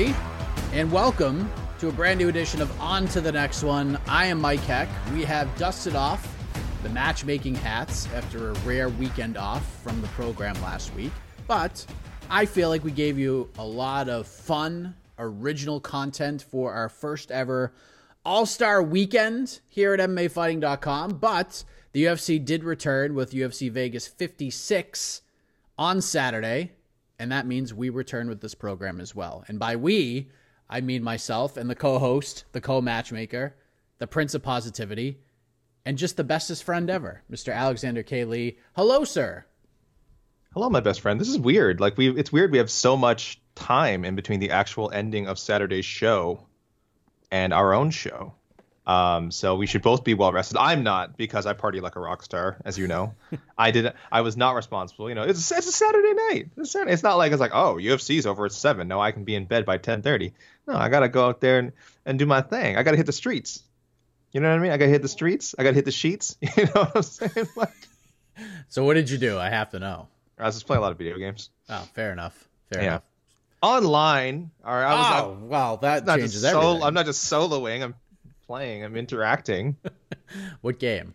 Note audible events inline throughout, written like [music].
everybody, and welcome to a brand new edition of On to the Next One. I am Mike Heck. We have dusted off the matchmaking hats after a rare weekend off from the program last week, but I feel like we gave you a lot of fun, original content for our first ever All Star weekend here at MMAfighting.com. But the UFC did return with UFC Vegas 56 on Saturday, and that means we return with this program as well. And by we, I mean myself and the co host, the co matchmaker, the Prince of Positivity, and just the bestest friend ever, Mr. Alexander K. Lee. Hello, sir. Hello, my best friend. This is weird. Like we, it's weird. We have so much time in between the actual ending of Saturday's show and our own show. Um, so we should both be well rested. I'm not because I party like a rock star, as you know. [laughs] I did. I was not responsible. You know, it's a, it's a Saturday night. It's, Saturday. it's not like it's like oh UFC's over at seven. No, I can be in bed by ten thirty. No, I gotta go out there and, and do my thing. I gotta hit the streets. You know what I mean? I gotta hit the streets. I gotta hit the sheets. [laughs] You know what I'm saying? [laughs] Like, So, what did you do? I have to know. I was just playing a lot of video games. Oh, fair enough. Fair Yeah. enough. Online. All right. I was. oh, wow, that changes everything. I'm not just soloing. I'm playing. I'm interacting. [laughs] What game?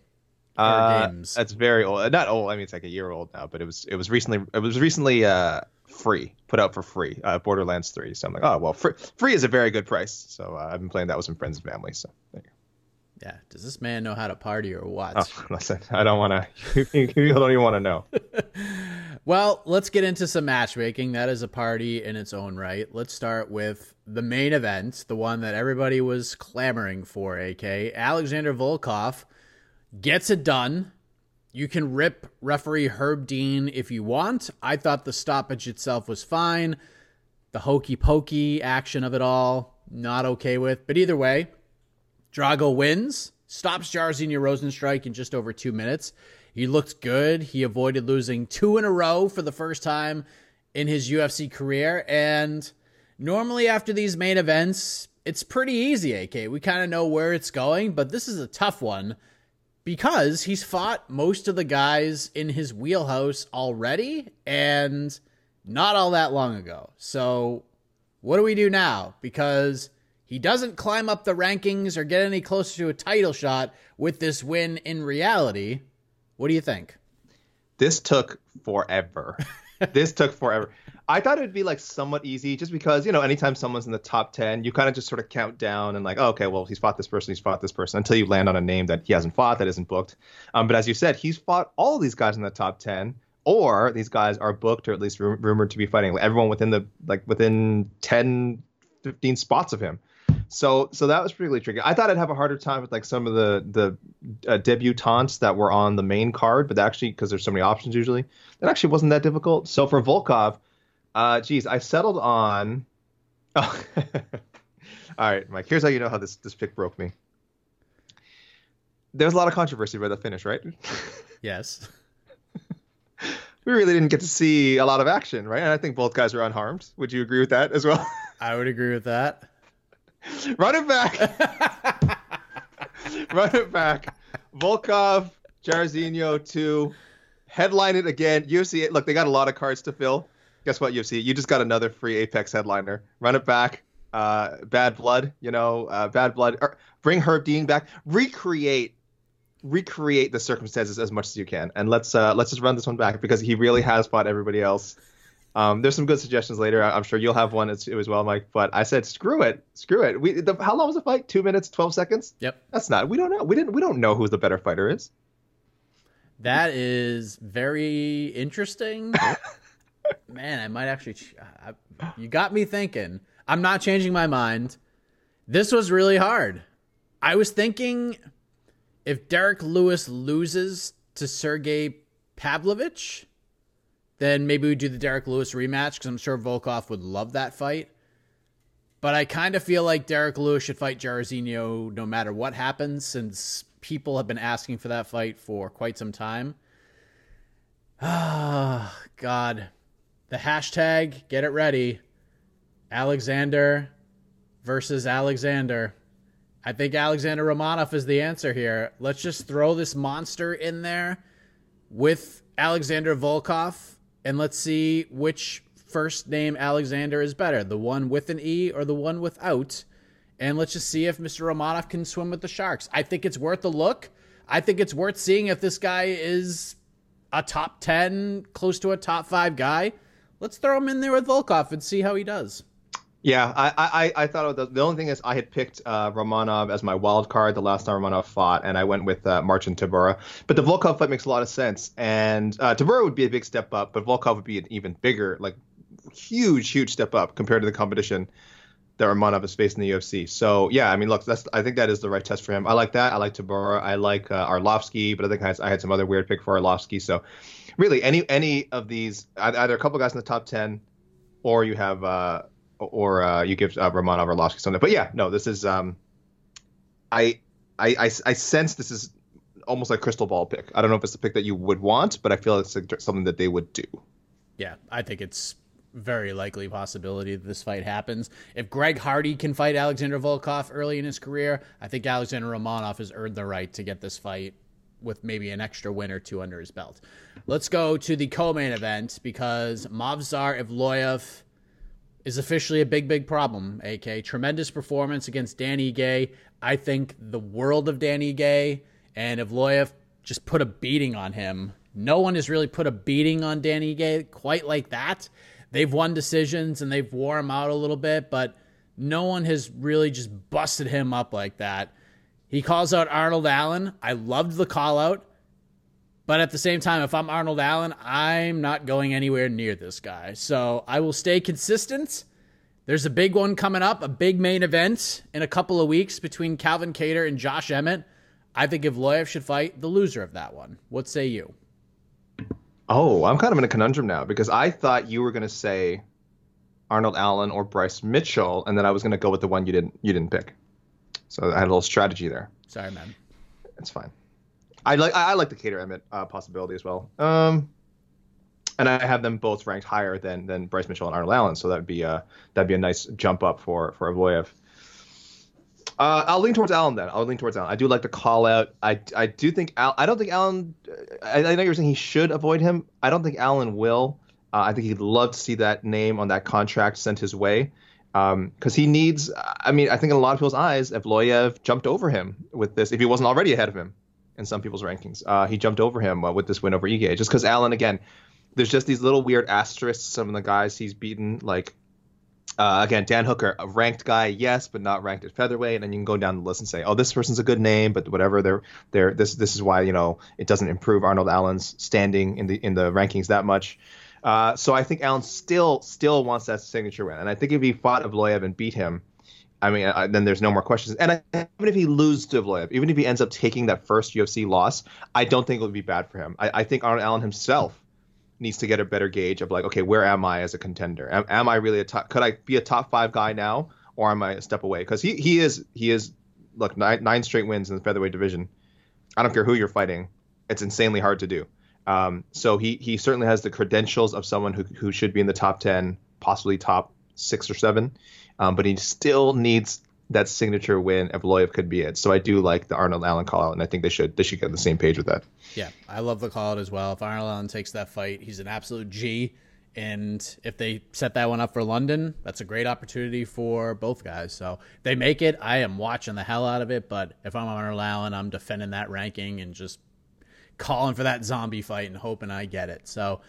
Uh, games? That's very old. Not old. I mean, it's like a year old now, but it was it was recently it was recently uh free, put out for free. Uh, Borderlands 3. So I'm like, oh well, free, free is a very good price. So uh, I've been playing that with some friends and family. So Yeah. Does this man know how to party or what? Oh, [laughs] listen, I don't want to. you don't even want to know. [laughs] Well, let's get into some matchmaking. That is a party in its own right. Let's start with the main event, the one that everybody was clamoring for, AK. Alexander Volkov gets it done. You can rip referee Herb Dean if you want. I thought the stoppage itself was fine. The hokey pokey action of it all, not okay with. But either way, Drago wins, stops Jairzinho Rozenstruik in just over two minutes. He looked good. He avoided losing two in a row for the first time in his UFC career. And normally, after these main events, it's pretty easy, AK. We kind of know where it's going, but this is a tough one because he's fought most of the guys in his wheelhouse already and not all that long ago. So, what do we do now? Because he doesn't climb up the rankings or get any closer to a title shot with this win in reality. What do you think? This took forever. [laughs] this took forever. I thought it would be like somewhat easy just because, you know, anytime someone's in the top 10, you kind of just sort of count down and like, oh, okay, well, he's fought this person, he's fought this person until you land on a name that he hasn't fought, that isn't booked. Um, but as you said, he's fought all these guys in the top 10 or these guys are booked or at least rum- rumored to be fighting like, everyone within the like within 10 15 spots of him. So so that was really tricky. I thought I'd have a harder time with like some of the the uh, debutantes that were on the main card, but actually because there's so many options usually, that actually wasn't that difficult. So for Volkov, uh, geez, I settled on. Oh. [laughs] All right, Mike. Here's how you know how this this pick broke me. There was a lot of controversy about the finish, right? [laughs] Yes. we really didn't get to see a lot of action, right? And I think both guys were unharmed. Would you agree with that as well? I would agree with that. [laughs] Run it back. [laughs] Run it back. Volkov, Jairzinho, two. Headline it again. UFC. Look, they got a lot of cards to fill. Guess what, UFC? You just got another free Apex headliner. Run it back. Uh, Bad Blood. You know, uh, Bad Blood. Or bring Herb Dean back. Recreate. Recreate the circumstances as much as you can, and let's uh, let's just run this one back because he really has fought everybody else. Um, there's some good suggestions later. I- I'm sure you'll have one as, as well, Mike. But I said, screw it, screw it. We the, how long was the fight? Two minutes, twelve seconds. Yep. That's not. We don't know. We didn't. We don't know who the better fighter is. That is very interesting. [laughs] Man, I might actually. I, you got me thinking. I'm not changing my mind. This was really hard. I was thinking if Derek Lewis loses to Sergey Pavlovich, then maybe we do the Derek Lewis rematch because I'm sure Volkov would love that fight. But I kind of feel like Derek Lewis should fight Jairzinho no matter what happens, since people have been asking for that fight for quite some time. Ah, [sighs] God. The hashtag, get it ready. Alexander versus Alexander. I think Alexander Romanov is the answer here. Let's just throw this monster in there with Alexander Volkov and let's see which first name Alexander is better the one with an E or the one without. And let's just see if Mr. Romanov can swim with the Sharks. I think it's worth a look. I think it's worth seeing if this guy is a top 10, close to a top five guy. Let's throw him in there with Volkov and see how he does. Yeah, I I, I thought the, the only thing is I had picked uh, Romanov as my wild card the last time Romanov fought, and I went with uh, Marcin Tybura. But the Volkov fight makes a lot of sense, and uh, Tybura would be a big step up, but Volkov would be an even bigger, like huge, huge step up compared to the competition that Romanov has faced in the UFC. So yeah, I mean, look, that's I think that is the right test for him. I like that. I like Tybura. I like uh, Arlovsky, but I think I had, I had some other weird pick for Arlovsky. So really, any any of these, either a couple guys in the top ten, or you have. Uh, or uh, you give uh, Romanov Arlovsky something. But yeah, no, this is um, I, I, I I sense this is almost like crystal ball pick. I don't know if it's a pick that you would want, but I feel it's something that they would do. Yeah, I think it's very likely possibility that this fight happens. If Greg Hardy can fight Alexander Volkov early in his career, I think Alexander Romanov has earned the right to get this fight with maybe an extra win or two under his belt. Let's go to the co-main event because Movsar Evloev is officially a big, big problem. AK tremendous performance against Dan Ige. I think the world of Dan Ige and Evloev just put a beating on him. No one has really put a beating on Dan Ige quite like that. They've won decisions and they've wore him out a little bit, but no one has really just busted him up like that. He calls out Arnold Allen. I loved the call out. But at the same time, if I'm Arnold Allen, I'm not going anywhere near this guy. So I will stay consistent. There's a big one coming up, a big main event in a couple of weeks between Calvin Kattar and Josh Emmett. I think Evloev should fight the loser of that one. What say you? Oh, I'm kind of in a conundrum now because I thought you were going to say Arnold Allen or Bryce Mitchell, and then I was going to go with the one you didn't you didn't pick. So I had a little strategy there. Sorry, man. It's fine. I like I like the Kattar Emmett uh, possibility as well. Um, and I have them both ranked higher than than Bryce Mitchell and Arnold Allen, so that'd be a that'd be a nice jump up for for Evloev. Uh, I'll lean towards Allen then. I'll lean towards Allen. I do like the call out. I, I do think Al. I don't think Allen. I, I know you're saying he should avoid him. I don't think Allen will. Uh, I think he'd love to see that name on that contract sent his way because um, he needs. I mean, I think in a lot of people's eyes, Evloev jumped over him with this if he wasn't already ahead of him in some people's rankings. Uh, he jumped over him uh, with this win over Ige, just because Allen again. There's just these little weird asterisks. Some of the guys he's beaten, like uh, again, Dan Hooker, a ranked guy, yes, but not ranked at featherweight. And then you can go down the list and say, oh, this person's a good name, but whatever. They're, they're this this is why you know it doesn't improve Arnold Allen's standing in the in the rankings that much. Uh, so I think Allen still still wants that signature win, and I think if he fought Evloev and beat him, I mean, I, then there's no more questions. And I, even if he loses to Evloev, even if he ends up taking that first UFC loss, I don't think it would be bad for him. I, I think Arnold Allen himself needs to get a better gauge of like, okay, where am I as a contender? Am, am I really a top? Could I be a top five guy now, or am I a step away? Because he he is he is look nine, nine straight wins in the featherweight division. I don't care who you're fighting, it's insanely hard to do. Um, so he he certainly has the credentials of someone who who should be in the top ten, possibly top six or seven um, but he still needs that signature win. Evloev could be it. So I do like the Arnold Allen call out, and I think they should they should get on the same page with that. Yeah, I love the call out as well. If Arnold Allen takes that fight, he's an absolute G. And if they set that one up for London, that's a great opportunity for both guys. So they make it. I am watching the hell out of it. But if I'm Arnold Allen, I'm defending that ranking and just calling for that zombie fight and hoping I get it. So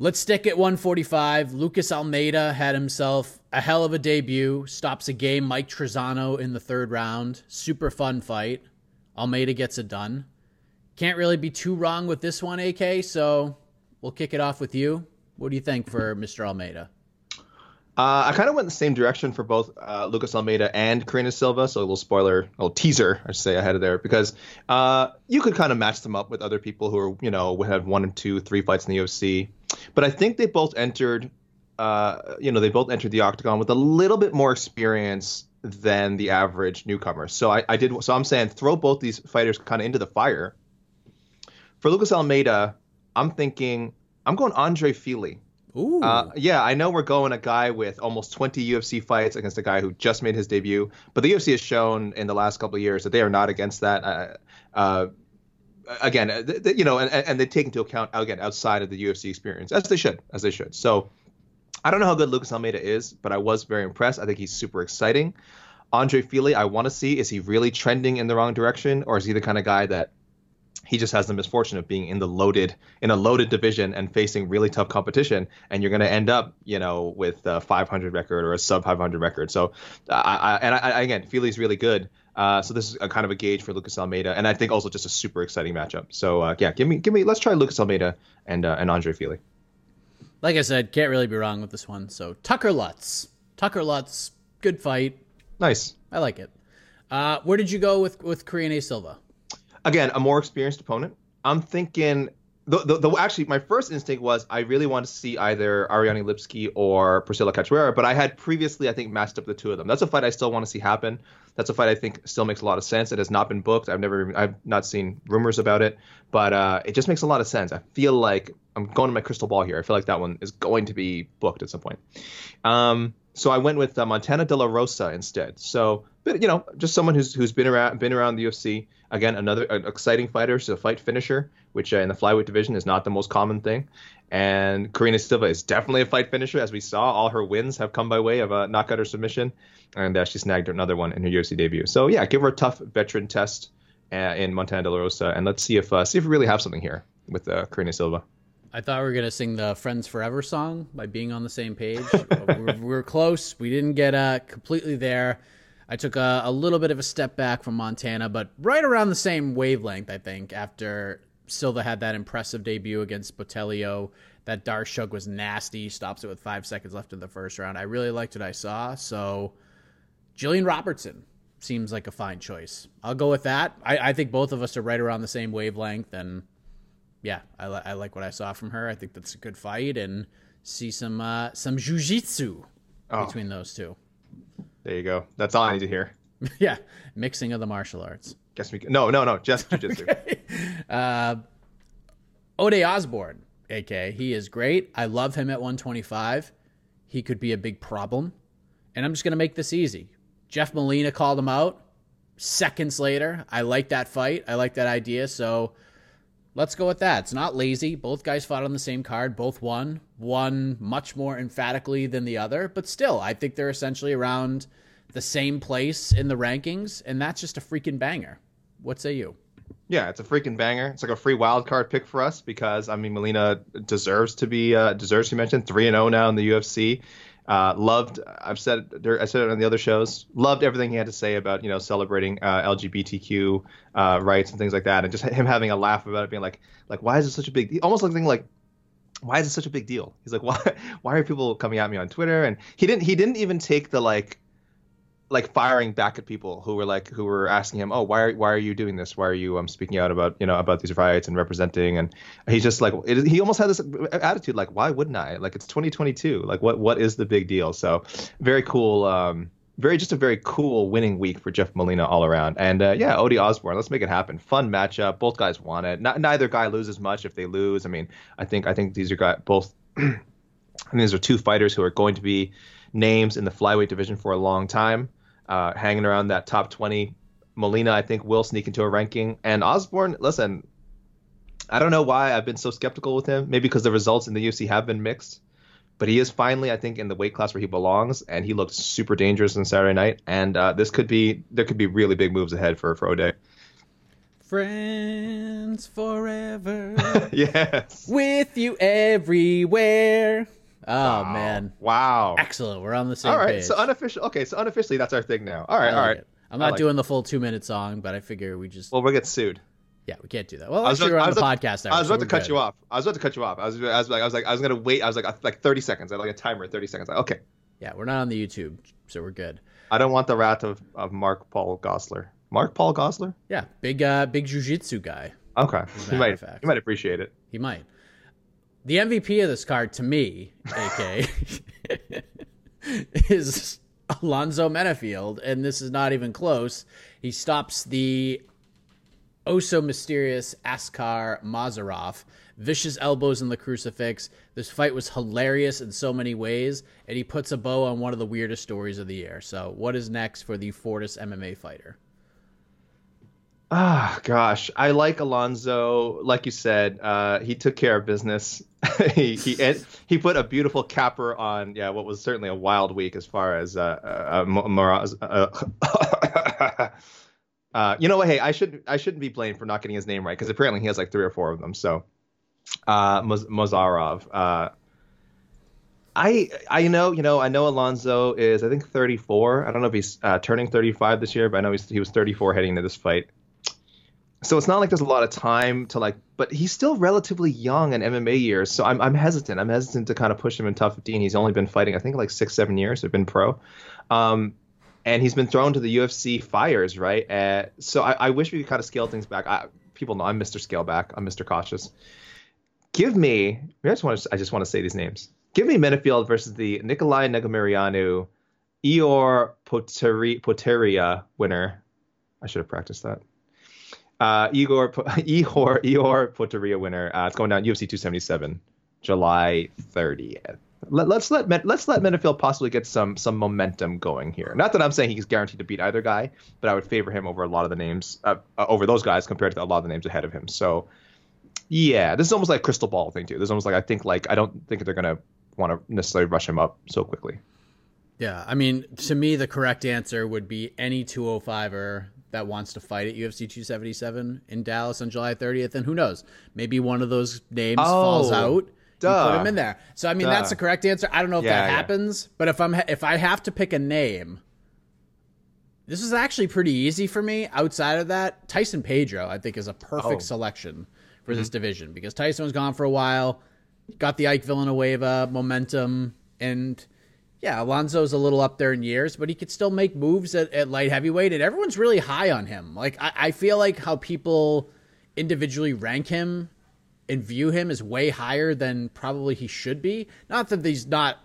Let's stick at 145. Lucas Almeida had himself a hell of a debut. Stops a game Mike Trizano in the third round. Super fun fight. Almeida gets it done. Can't really be too wrong with this one, AK. So we'll kick it off with you. What do you think for Mr. Almeida? Uh, I kind of went the same direction for both uh, Lucas Almeida and Karine Silva. So a little spoiler, a little teaser, I should say, ahead of there, because uh, you could kind of match them up with other people who are, you know, have one and two, three fights in the UFC. But I think they both entered, uh, you know, they both entered the octagon with a little bit more experience than the average newcomer. So I, I did. So I'm saying throw both these fighters kind of into the fire. For Lucas Almeida, I'm thinking I'm going Andre Fili. Ooh. Uh, yeah, I know we're going a guy with almost 20 UFC fights against a guy who just made his debut, but the UFC has shown in the last couple of years that they are not against that. Uh, uh, again, uh, th- you know, and, and they take into account again outside of the UFC experience, as they should, as they should. So I don't know how good Lucas Almeida is, but I was very impressed. I think he's super exciting. Andre Fili, I want to see is he really trending in the wrong direction, or is he the kind of guy that he just has the misfortune of being in the loaded in a loaded division and facing really tough competition and you're going to end up you know with a 500 record or a sub 500 record so I, I and I, again Fili's really good uh, so this is a kind of a gauge for Lucas Almeida and I think also just a super exciting matchup. So uh, yeah give me give me let's try Lucas Almeida and uh, and Andre Fili like I said can't really be wrong with this one. So Tucker Lutz. Tucker Lutz good fight. Nice. I like it. Uh, where did you go with with Karine Silva? Again, a more experienced opponent. I'm thinking. The, the, actually, my first instinct was I really want to see either Ariane Lipski or Priscila Cachoeira, but I had previously, I think, matched up the two of them. That's a fight I still want to see happen. That's a fight I think still makes a lot of sense. It has not been booked. I've never, I've not seen rumors about it, but uh, it just makes a lot of sense. I feel like I'm going to my crystal ball here. I feel like that one is going to be booked at some point. Um, so I went with uh, Montana De La Rosa instead. So, but you know, just someone who's who's been around been around the UFC. Again, another exciting fighter. She's a fight finisher, which uh, in the flyweight division is not the most common thing. And Karine Silva is definitely a fight finisher, as we saw. All her wins have come by way of a knockout or submission, and uh, she snagged another one in her UFC debut. So yeah, give her a tough veteran test uh, in Montana De La Rosa, and let's see if uh, see if we really have something here with uh, Karine Silva. I thought we were gonna sing the "Friends Forever" song by being on the same page. [laughs] we, were, we, were, close. We didn't get uh, completely there. I took a, a, little bit of a step back from Montana, but right around the same wavelength, I think. After Silva had that impressive debut against Botelho, that D'Arce choke was nasty. Stops it with five seconds left in the first round. I really liked what I saw. So, Jillian Robertson seems like a fine choice. I'll go with that. I, I think both of us are right around the same wavelength, and yeah, I, li- I like what I saw from her. I think that's a good fight, and see some uh, some jujitsu oh. between those two. There you go. That's all I need to hear. [laughs] yeah, mixing of the martial arts. Guess we no no no just [laughs] jujitsu. okay. uh, Ode Osbourne, AK, he is great. I love him at 125. He could be a big problem, and I'm just gonna make this easy. Jeff Molina called him out. Seconds later, I like that fight. I like that idea. So let's go with that. It's not lazy. Both guys fought on the same card, both won. One much more emphatically than the other, but still, I think they're essentially around the same place in the rankings, and that's just a freaking banger. What say you? Yeah, it's a freaking banger. It's like a free wild card pick for us because I mean Molina deserves to be uh, deserves to be mentioned. Three and zero oh now in the UFC. Uh, loved. I've said I said it on the other shows. Loved everything he had to say about you know celebrating uh, LGBTQ uh, rights and things like that, and just him having a laugh about it, being like like why is it such a big? Almost like like why is it such a big deal? He's like [laughs] why why are people coming at me on Twitter? And he didn't he didn't even take the like like firing back at people who were like who were asking him, "Oh, why are why are you doing this? Why are you um speaking out about you know about these riots and representing?" And he's just like it, he almost had this attitude like, "Why wouldn't I? Like it's 2022. Like what what is the big deal?" So very cool. Um, very just a very cool winning week for Jeff Molina all around. And uh, yeah, Ode Osbourne, let's make it happen. Fun matchup. Both guys want it. Not, neither guy loses much if they lose. I mean, I think I think these are guys both. [clears throat] I mean, these are two fighters who are going to be names in the flyweight division for a long time uh, hanging around that top 20. Molina, I think, will sneak into a ranking. And Osbourne, listen, I don't know why I've been so skeptical with him. Maybe because the results in the UFC have been mixed. But he is finally, I think, in the weight class where he belongs, and he looked super dangerous on Saturday night. And uh, this could be, there could be really big moves ahead for for Ode. Friends forever. [laughs] yes. With you everywhere. Oh wow. man! Wow. Excellent. We're on the same. All right. Page. So unofficial. Okay. So unofficially, that's our thing now. All right. like all right. It. I'm not like doing it. the full two minute song, but I figure we just. Well, we'll get sued. Yeah, we can't do that. Well, actually, we're on the about, podcast. Hour, I was about so to cut good. you off. I was about to cut you off. I was, I was like, I was like, I was gonna wait. I was like, like 30 seconds. I had like a timer 30 seconds. Like, okay, Yeah, we're not on the YouTube, so we're good. I don't want the wrath of, of Mark Paul Gosselaar. Mark Paul Gosselaar? Yeah, big uh big jujitsu guy. Okay. You might you might appreciate it. He might. The MVP of this card to me, AK, [laughs] is Alonzo Menifield, and this is not even close. He stops the oh so mysterious Askar Mozharov. Vicious elbows in the crucifix. This fight was hilarious in so many ways, and he puts a bow on one of the weirdest stories of the year. So, what is next for the Fortis MMA fighter? Ah, gosh, I like Alonzo. Like you said, uh, he took care of business. [laughs] he he he put a beautiful capper on yeah what was certainly a wild week as far as uh, uh, uh, uh, [laughs] uh, you know what? Hey, I should I shouldn't be blamed for not getting his name right because apparently he has like three or four of them. So, uh, Moz- Mozharov. Uh, I I know you know I know Alonzo is I think 34. I don't know if he's uh, turning 35 this year, but I know he's, he was 34 heading into this fight. So it's not like there's a lot of time to like, but he's still relatively young in MMA years. So I'm I'm hesitant. I'm hesitant to kind of push him in top 15. He's only been fighting I think like six seven years. Have been pro. Um, and he's been thrown to the UFC fires, right? Uh, so I, I wish we could kind of scale things back. I, people know I'm Mr. scale back I'm Mr. Cautious. Give me. I just want to. I just want to say these names. Give me Menifield versus the Nikolai Negumereanu, Ior Poteri, Potieria winner. I should have practiced that. Uh, Igor [laughs] Ihor Ihor Potieria winner. Uh, it's going down UFC 277, July 30th. Let, let's let Men- let's let Menifield possibly get some some momentum going here. Not that I'm saying he's guaranteed to beat either guy, but I would favor him over a lot of the names uh, uh, over those guys compared to a lot of the names ahead of him. So yeah, this is almost like a crystal ball thing too. This is almost like I think like I don't think they're gonna want to necessarily rush him up so quickly. Yeah, I mean, to me, the correct answer would be any 205er that wants to fight at UFC 277 in Dallas on July 30th. And who knows? Maybe one of those names falls Oh, out. You put him in there. So I mean, that's the correct answer. I don't know if Yeah, that yeah. happens, but if I'm if I have to pick a name, this is actually pretty easy for me. Outside of that, Tyson Pedro, I think, is a perfect Oh. Mm-hmm. selection for this division because Tyson was gone for a while, got the Ike Villanueva momentum, and yeah, Alonzo's a little up there in years, but he could still make moves at, at light heavyweight, and everyone's really high on him. Like I, I feel like how people individually rank him and view him as way higher than probably he should be. Not that he's not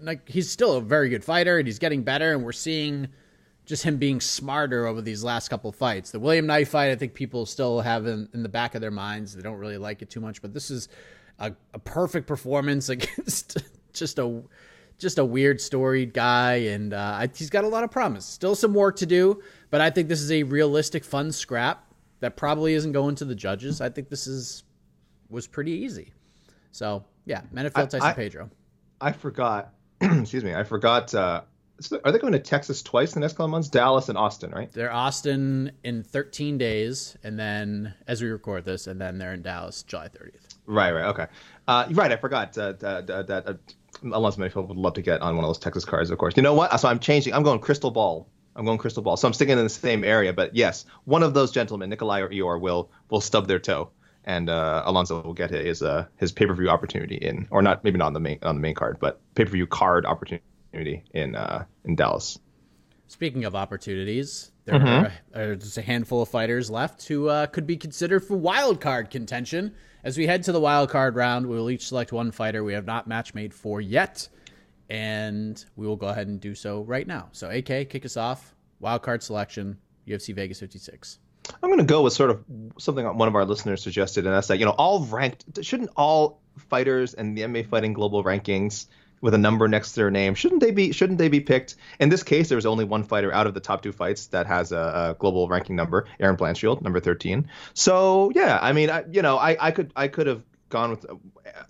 like he's still a very good fighter and he's getting better, and we're seeing just him being smarter over these last couple fights. The William Knight fight, I think people still have in, in the back of their minds. They don't really like it too much, but this is a, a perfect performance [laughs] against just a just a weird storied guy, and uh, he's got a lot of promise. Still some work to do, but I think this is a realistic, fun scrap that probably isn't going to the judges. I think this is was pretty easy. So yeah, Menifield, I- Tyson, I- Pedro. I forgot. [clears throat] excuse me. I forgot. Uh, are they going to Texas twice in the next couple of months? Dallas and Austin, right? They're Austin in 13 days, and then as we record this, and then they're in Dallas July 30th. Right, right, okay. Uh, right, I forgot uh, that, that, that uh, Alonzo Mayfield would love to get on one of those Texas cards, of course. You know what? So I'm changing. I'm going crystal ball. I'm going crystal ball. So I'm sticking in the same area, but yes, one of those gentlemen, Nikolai or Eeyore, will will stub their toe, and uh, Alonzo will get his uh, his pay per view opportunity in, or not maybe not on the main on the main card, but pay per view card opportunity in uh, in Dallas. Speaking of opportunities, there are, are just a handful of fighters left who uh, could be considered for wild card contention. As we head to the wild card round, we will each select one fighter we have not match made for yet, and we will go ahead and do so right now. So, AK, kick us off. Wild card selection, UFC Vegas 56. I'm going to go with sort of something one of our listeners suggested, and that's that you know all ranked shouldn't all fighters and the MMA fighting global rankings with a number next to their name shouldn't they be shouldn't they be picked? In this case, there was only one fighter out of the top two fights that has a, a global ranking number, Erin Blanchfield, number 13. So yeah, I mean, I, you know, I, I could I could have gone with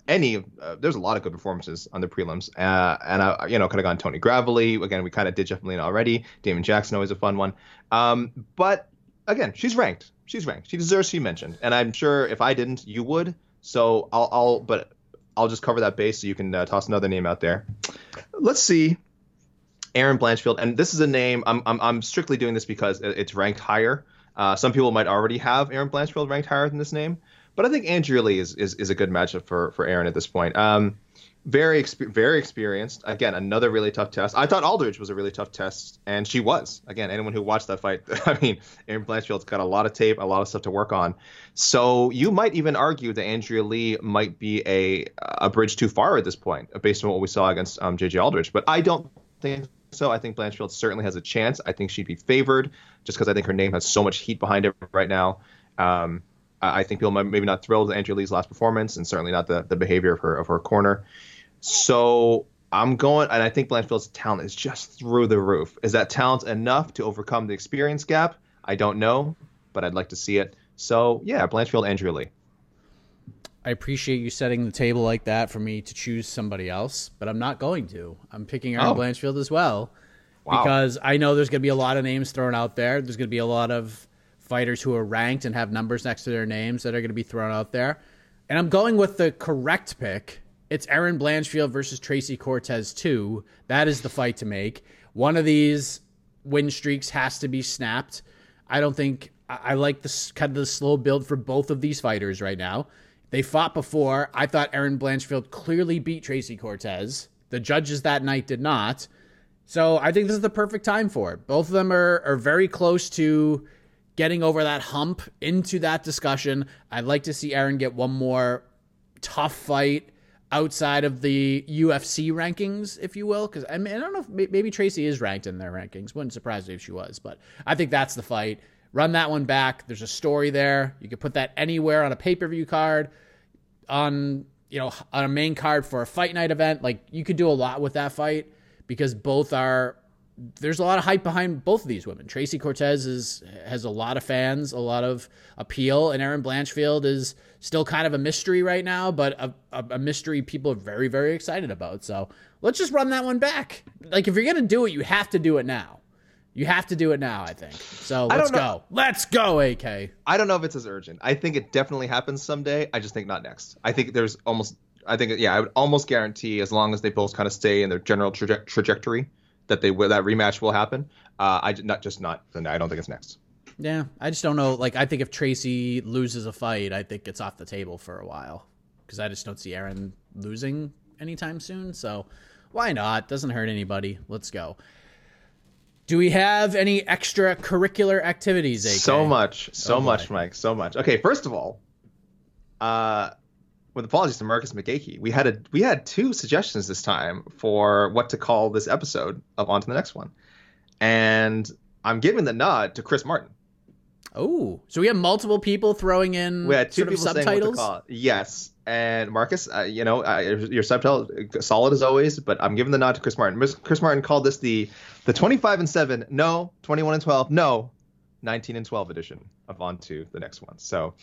any. Uh, there's a lot of good performances on the prelims, uh, and I you know could have gone Tony Gravely. Again, we kind of did Jeff Molina already. Damon Jackson always a fun one. Um, but again, she's ranked. She's ranked. She deserves to be mentioned, and I'm sure if I didn't, you would. So I'll, I'll but I'll just cover that base so you can uh, toss another name out there. Let's see. Erin Blanchfield, and this is a name. I'm I'm, I'm strictly doing this because it's ranked higher. Uh, some people might already have Erin Blanchfield ranked higher than this name, but I think Andrea Lee is, is, is a good matchup for for Erin at this point. Um, very very experienced. Again, another really tough test. I thought Aldrich was a really tough test, and she was. Again, anyone who watched that fight, [laughs] I mean, Erin Blanchfield's got a lot of tape, a lot of stuff to work on. So you might even argue that Andrea Lee might be a a bridge too far at this point, based on what we saw against um, JJ Aldrich. But I don't think so. I think Blanchfield certainly has a chance. I think she'd be favored just because I think her name has so much heat behind it right now. Um, I think people might maybe not thrilled with Andrea Lee's last performance, and certainly not the the behavior of her of her corner. So I'm going, and I think Blanchfield's talent is just through the roof. Is that talent enough to overcome the experience gap? I don't know, but I'd like to see it. So yeah, Blanchfield, Andrea Lee. I appreciate you setting the table like that for me to choose somebody else, but I'm not going to. I'm picking Erin oh. Blanchfield as well wow. because I know there's going to be a lot of names thrown out there. There's going to be a lot of fighters who are ranked and have numbers next to their names that are going to be thrown out there. And I'm going with the correct pick it's Erin Blanchfield versus Tracy Cortez 2. That is the fight to make. One of these win streaks has to be snapped. I don't think I like this kind of the slow build for both of these fighters right now. They fought before. I thought Erin Blanchfield clearly beat Tracy Cortez. The judges that night did not. So I think this is the perfect time for it. Both of them are, are very close to getting over that hump into that discussion. I'd like to see Erin get one more tough fight outside of the UFC rankings, if you will. Because I mean, I don't know if maybe Tracy is ranked in their rankings. Wouldn't surprise me if she was, but I think that's the fight. Run that one back. There's a story there. You could put that anywhere on a pay per view card, on you know on a main card for a fight night event. Like you could do a lot with that fight because both are there's a lot of hype behind both of these women. Tracy Cortez is has a lot of fans, a lot of appeal, and Erin Blanchfield is still kind of a mystery right now, but a, a, a, mystery people are very very excited about. So let's just run that one back. Like if you're gonna do it, you have to do it now. You have to do it now, I think. So let's go. Let's go, AK. I don't know if it's as urgent. I think it definitely happens someday. I just think not next. I think there's almost. I think yeah, I would almost guarantee as long as they both kind of stay in their general traje- trajectory that they will that rematch will happen. Uh, I not just not. I don't think it's next. Yeah, I just don't know. Like, I think if Tracy loses a fight, I think it's off the table for a while because I just don't see Erin losing anytime soon. So why not? Doesn't hurt anybody. Let's go. Do we have any extracurricular activities? AK? So much, so oh, much, Mike, so much. Okay, first of all, uh, with apologies to Marcus McGahey, we had a we had two suggestions this time for what to call this episode of On to the Next One, and I'm giving the nod to Chris Martin. Oh, so we have multiple people throwing in we had two people subtitles. Saying what to call. Yes, and Marcus, uh, you know, uh, your subtitle solid as always, but I'm giving the nod to Chris Martin. Chris Martin called this the the 25 and seven, no, 21 and 12, no, 19 and 12 edition of On to the next one. So,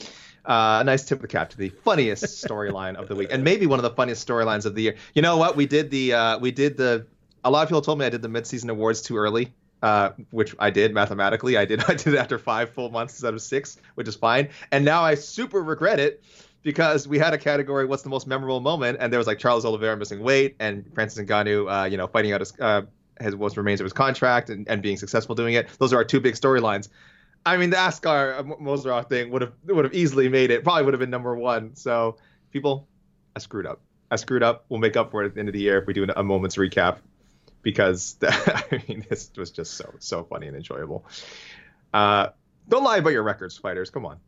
uh, a nice tip of the cap to the funniest [laughs] storyline of the week, and maybe one of the funniest storylines of the year. You know what? We did the uh, we did the. A lot of people told me I did the midseason awards too early, uh, which I did mathematically. I did [laughs] I did it after five full months instead of six, which is fine. And now I super regret it because we had a category what's the most memorable moment and there was like charles oliveira missing weight and francis ngannou uh, you know fighting out his uh, his what remains of his contract and, and being successful doing it those are our two big storylines I mean, the Askar Mozharov thing would have would have easily made it. Probably would have been number one. So, people, I screwed up. I screwed up. We'll make up for it at the end of the year if we do a moment's recap, because the, [laughs] I mean, this was just so so funny and enjoyable. Uh, don't lie about your records, fighters. Come on.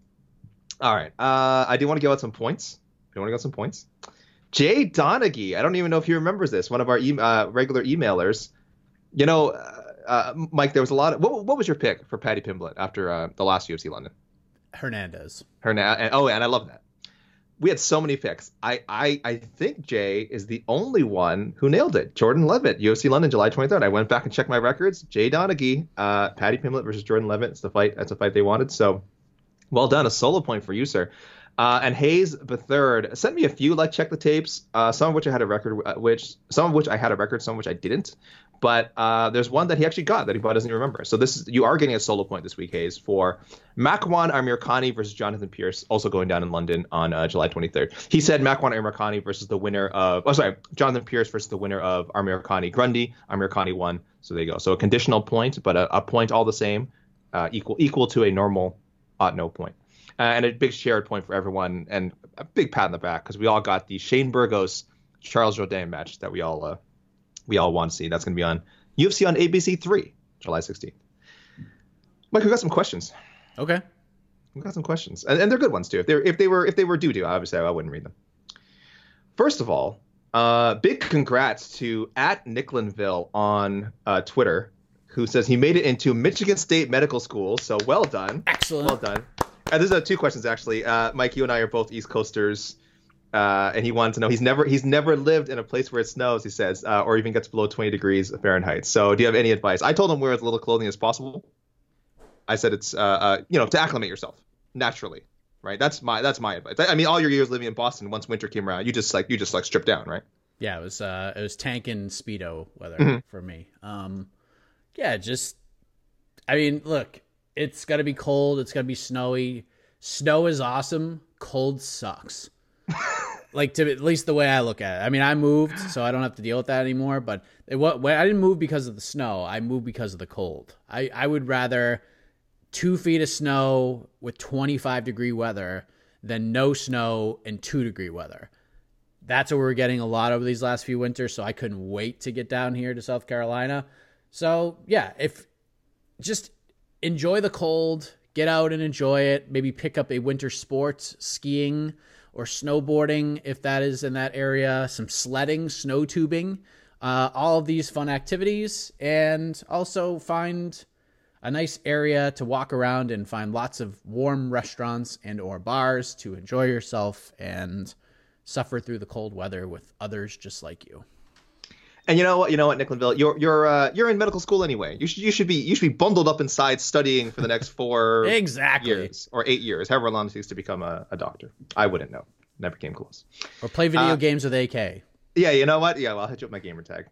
All right. Uh, I do want to give out some points. You want to get some points? Jay Donaghy. I don't even know if he remembers this. One of our e- uh, regular emailers. You know, uh, Mike, there was a lot of what, what was your pick for Paddy Pimblett after uh, the last UFC London? Hernandez. Hernandez. Oh, and I love that. We had so many picks. I, I I think Jay is the only one who nailed it. Jordan Leavitt, UFC London, July 23rd. I went back and checked my records. Jay Donaghy, uh, Paddy Pimblett versus Jordan Leavitt. It's the fight. That's a fight they wanted. So, well done. A solo point for you, sir. Uh, and Hayes the third sent me a few like check the tapes, uh, some of which I had a record, uh, which some of which I had a record, some of which I didn't. But uh, there's one that he actually got that he probably doesn't even remember. So this is you are getting a solo point this week, Hayes, for Makwan Amirkhani versus Jonathan Pearce, also going down in London on uh, July 23rd. He said Makwan Amirkhani versus the winner of oh sorry Jonathan Pearce versus the winner of Amirkhani Grundy. Amirkhani won, so there you go. So a conditional point, but a, a point all the same, uh, equal equal to a normal ought no point. Uh, and a big shared point for everyone, and a big pat on the back because we all got the Shane Burgos Charles Jourdain match that we all uh, we all want to see. That's going to be on UFC on ABC three, July 16th. Mike, we got some questions. Okay. We got some questions, and, and they're good ones too. If they if they were if they were due to, obviously I wouldn't read them. First of all, uh, big congrats to at Nicklinville on uh, Twitter, who says he made it into Michigan State Medical School. So well done, Excellent. well done. And there's uh, two questions actually. Uh, Mike, you and I are both East Coasters. Uh, and he wanted to know he's never he's never lived in a place where it snows. He says, uh, or even gets below 20 degrees Fahrenheit. So, do you have any advice? I told him wear as little clothing as possible. I said it's uh, uh, you know to acclimate yourself naturally, right? That's my that's my advice. I mean, all your years living in Boston, once winter came around, you just like you just like stripped down, right? Yeah, it was uh it was tank and speedo weather Mhm. for me. Um yeah, just I mean, look, it's gonna be cold, it's gonna be snowy. Snow is awesome, cold sucks. [laughs] like to at least the way I look at it. I mean, I moved, so I don't have to deal with that anymore, but it, what I didn't move because of the snow. I moved because of the cold. I I would rather 2 feet of snow with 25 degree weather than no snow and 2 degree weather that's what we're getting a lot over these last few winters. So I couldn't wait to get down here to South Carolina. So yeah, if just enjoy the cold, get out and enjoy it. Maybe pick up a winter sport, skiing or snowboarding if that is in that area. Some sledding, snow tubing, uh, all of these fun activities, and also find a nice area to walk around and find lots of warm restaurants and or bars to enjoy yourself and suffer through the cold weather with others just like you. And you know what? You know what, Nicklinville, you're you're uh, you're in medical school anyway. You should you should be you should be bundled up inside studying for the next four [laughs] Exactly. years or eight years, however long it takes to become a, a doctor. I wouldn't know. Never came close. Or play video Uh, games with AK. Yeah, you know what? Yeah, well, I'll hit you with my gamer tag.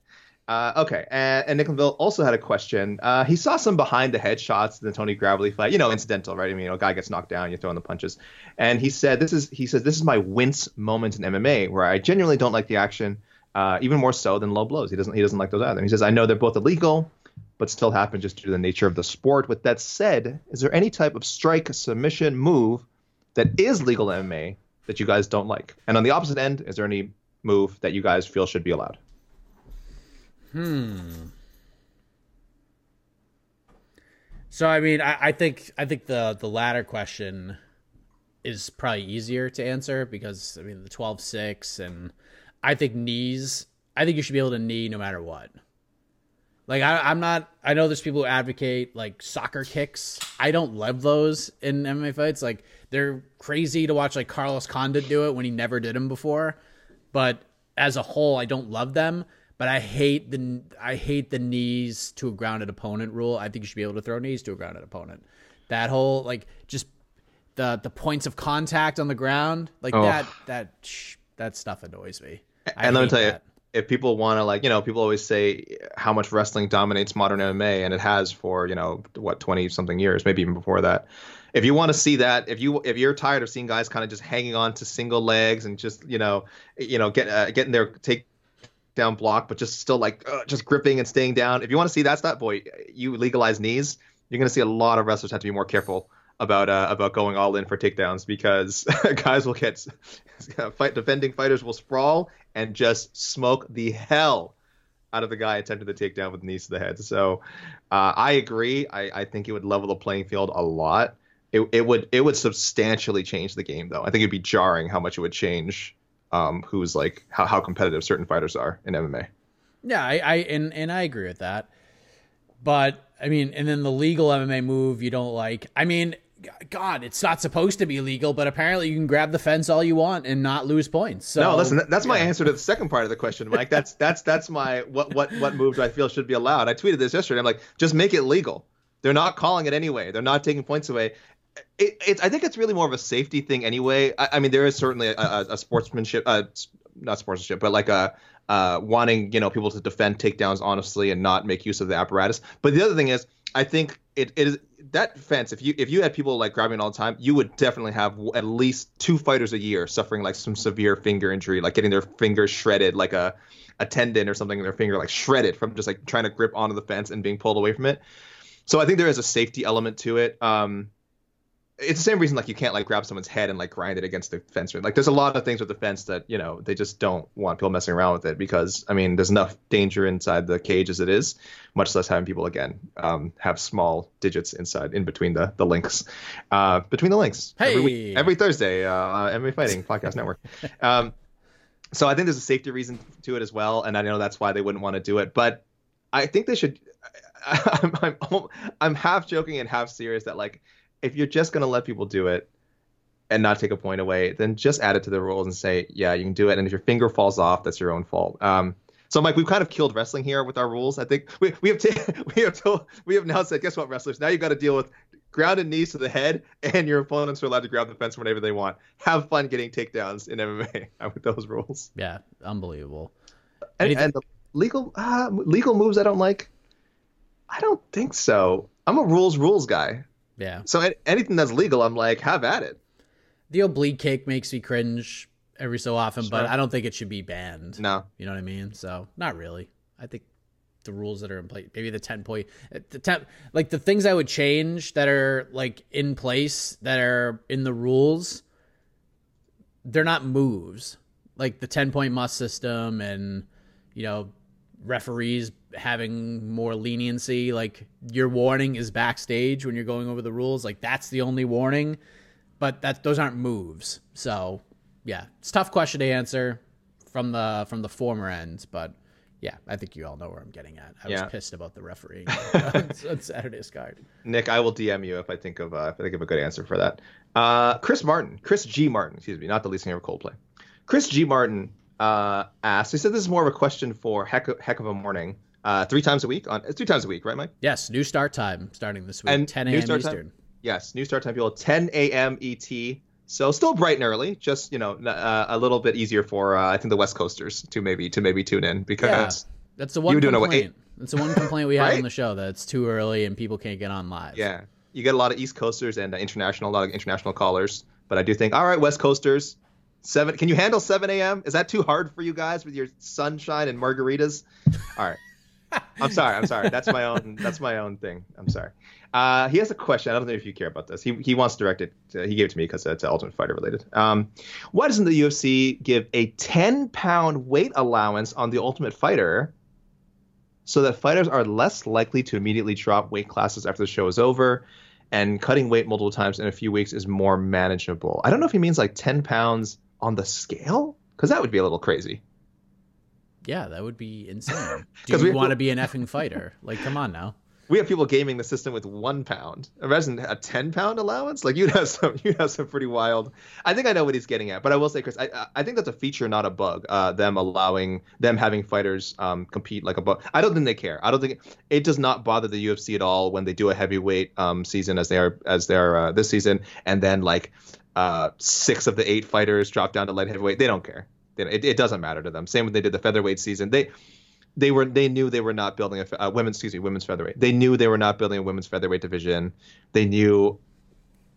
Uh, okay, and, and Nicklinville also had a question. Uh, he saw some behind the head shots in the Tony Gravely fight. You know, incidental, right? I mean, you know, a guy gets knocked down, you're throwing the punches, and he said, "This is," he says, "This is my wince moment in MMA where I genuinely don't like the action, uh, even more so than low blows. He doesn't, he doesn't like those either. He says, I know they're both illegal, but still happen just due to the nature of the sport. With that said, is there any type of strike submission move that is legal MMA that you guys don't like? And on the opposite end, is there any move that you guys feel should be allowed? Hmm. So I mean, I, I think I think the the latter question is probably easier to answer because I mean the 12-6 and I think knees. I think you should be able to knee no matter what. Like I, I'm not. I know there's people who advocate like soccer kicks. I don't love those in MMA fights. Like they're crazy to watch. Like Carlos Condit do it when he never did them before. But as a whole, I don't love them. But I hate the I hate the knees to a grounded opponent rule. I think you should be able to throw knees to a grounded opponent. That whole like just the the points of contact on the ground like Oh. that that sh- that stuff annoys me. And let me tell you, if people want to like, you know, people always say how much wrestling dominates modern MMA, and it has for you know what twenty something years, maybe even before that. If you want to see that, if you if you're tired of seeing guys kind of just hanging on to single legs and just you know you know get uh, getting their take down block, but just still like uh, just gripping and staying down. If you want to see that stuff, boy, you legalize knees. You're going to see a lot of wrestlers have to be more careful about uh, about going all in for takedowns because [laughs] guys will get [laughs] fight defending fighters will sprawl and just smoke the hell out of the guy attempting the takedown with knees to the head. So uh, I agree. I, I think it would level the playing field a lot. It, it would it would substantially change the game though. I think it'd be jarring how much it would change um, who's like how, how competitive certain fighters are in MMA. Yeah, I, I and and I agree with that. But I mean, and then the legal MMA move you don't like. I mean, God, it's not supposed to be legal, but apparently you can grab the fence all you want and not lose points. So no, listen, that's my yeah. answer to the second part of the question, Mike. That's that's that's my what what what move do I feel should be allowed? I tweeted this yesterday. I'm like, just make it legal. They're not calling it anyway. They're not taking points away. It, it's I think it's really more of a safety thing anyway. I, I mean, there is certainly a, a, a sportsmanship, uh, not sportsmanship, but like a uh, wanting you know people to defend takedowns honestly and not make use of the apparatus. But the other thing is, I think it, it is that fence. If you if you had people like grabbing all the time, you would definitely have at least two fighters a year suffering like some severe finger injury, like getting their fingers shredded, like a a tendon or something in their finger, like shredded from just like trying to grip onto the fence and being pulled away from it. So I think there is a safety element to it. Um, it's the same reason like you can't like grab someone's head and like grind it against the fence. Like there's a lot of things with the fence that you know they just don't want people messing around with it because I mean there's enough danger inside the cage as it is, much less having people again um, have small digits inside in between the the links, uh, between the links. Hey! every, week, every Thursday, uh, uh, MMA Fighting Podcast Network. [laughs] Um, so I think there's a safety reason to it as well, and I know that's why they wouldn't want to do it, but I think they should. [laughs] I'm, I'm, I'm half joking and half serious that like if you're just going to let people do it and not take a point away, then just add it to the rules and say, yeah, you can do it. And if your finger falls off, that's your own fault. Um, so, Mike, we've kind of killed wrestling here with our rules. I think we, we have t- [laughs] we have told, we have now said, guess what, wrestlers? Now you've got to deal with grounded knees to the head, and your opponents are allowed to grab the fence whenever they want. Have fun getting takedowns in MMA [laughs] with those rules. Yeah, unbelievable. And, and the legal uh, legal moves I don't like. I don't think so. I'm a rules rules guy. Yeah. So anything that's legal, I'm like, have at it. The oblique kick makes me cringe every so often, sure. but I don't think it should be banned. No. You know what I mean? So not really. I think the rules that are in place, maybe the 10 point, the 10, like the things I would change that are like in place that are in the rules, they're not moves. Like the 10 point must system and, you know, referees having more leniency like your warning is backstage when you're going over the rules like that's the only warning. But that those aren't moves. So yeah it's tough question to answer from the from the former end but yeah i think you all know where i'm getting at. I yeah. was pissed about the refereeing [laughs] on, on saturday's card. Nick i will dm you if i think of uh, if i think of a good answer for that. Uh, chris martin chris g. Martin excuse me not the lead singer of coldplay. Chris g. Martin uh, asked. He said this is more of a question for heck, heck of a morning. Uh, three times a week on it's three times a week, right, Mike? Yes, new start time starting this week, and 10 a.m. Eastern. Time, yes, new start time, people, 10 a.m. ET. So still bright and early, just you know, uh, a little bit easier for uh, I think the West Coasters to maybe to maybe tune in because yeah, that's the one you complaint. That's the one complaint we [laughs] have right? on the show that it's too early and people can't get on live. Yeah, you get a lot of East Coasters and uh, international, a lot of international callers. But I do think, all right, West Coasters, Seven? Can you handle 7 a.m.? Is that too hard for you guys with your sunshine and margaritas? All right. I'm sorry. I'm sorry. That's my own. That's my own thing. I'm sorry. Uh, he has a question. I don't know if you care about this. He he wants to direct it. To, he gave it to me because it's Ultimate Fighter related. Um, why doesn't the UFC give a 10 pound weight allowance on the Ultimate Fighter, so that fighters are less likely to immediately drop weight classes after the show is over, and cutting weight multiple times in a few weeks is more manageable? I don't know if he means like 10 pounds on the scale? Because that would be a little crazy. Yeah, that would be insane. [laughs] Do you want to be an effing fighter? Like, come on now. We have people gaming the system with one pound. Imagine a ten pound allowance. Like you'd have some, [laughs] you'd have some pretty wild. I think I know what he's getting at, but I will say, Chris, I, I think that's a feature, not a bug. Uh, them allowing them having fighters um, compete like a bug. I don't think they care. I don't think it, it, does not bother the UFC at all when they do a heavyweight um, season as they are as they are uh, this season, and then like uh, six of the eight fighters drop down to light heavyweight. They don't care. They, it, it, doesn't matter to them. Same when they did the featherweight season. They they were they knew they were not building a uh, women's excuse me women's featherweight. They knew they were not building a women's featherweight division. They knew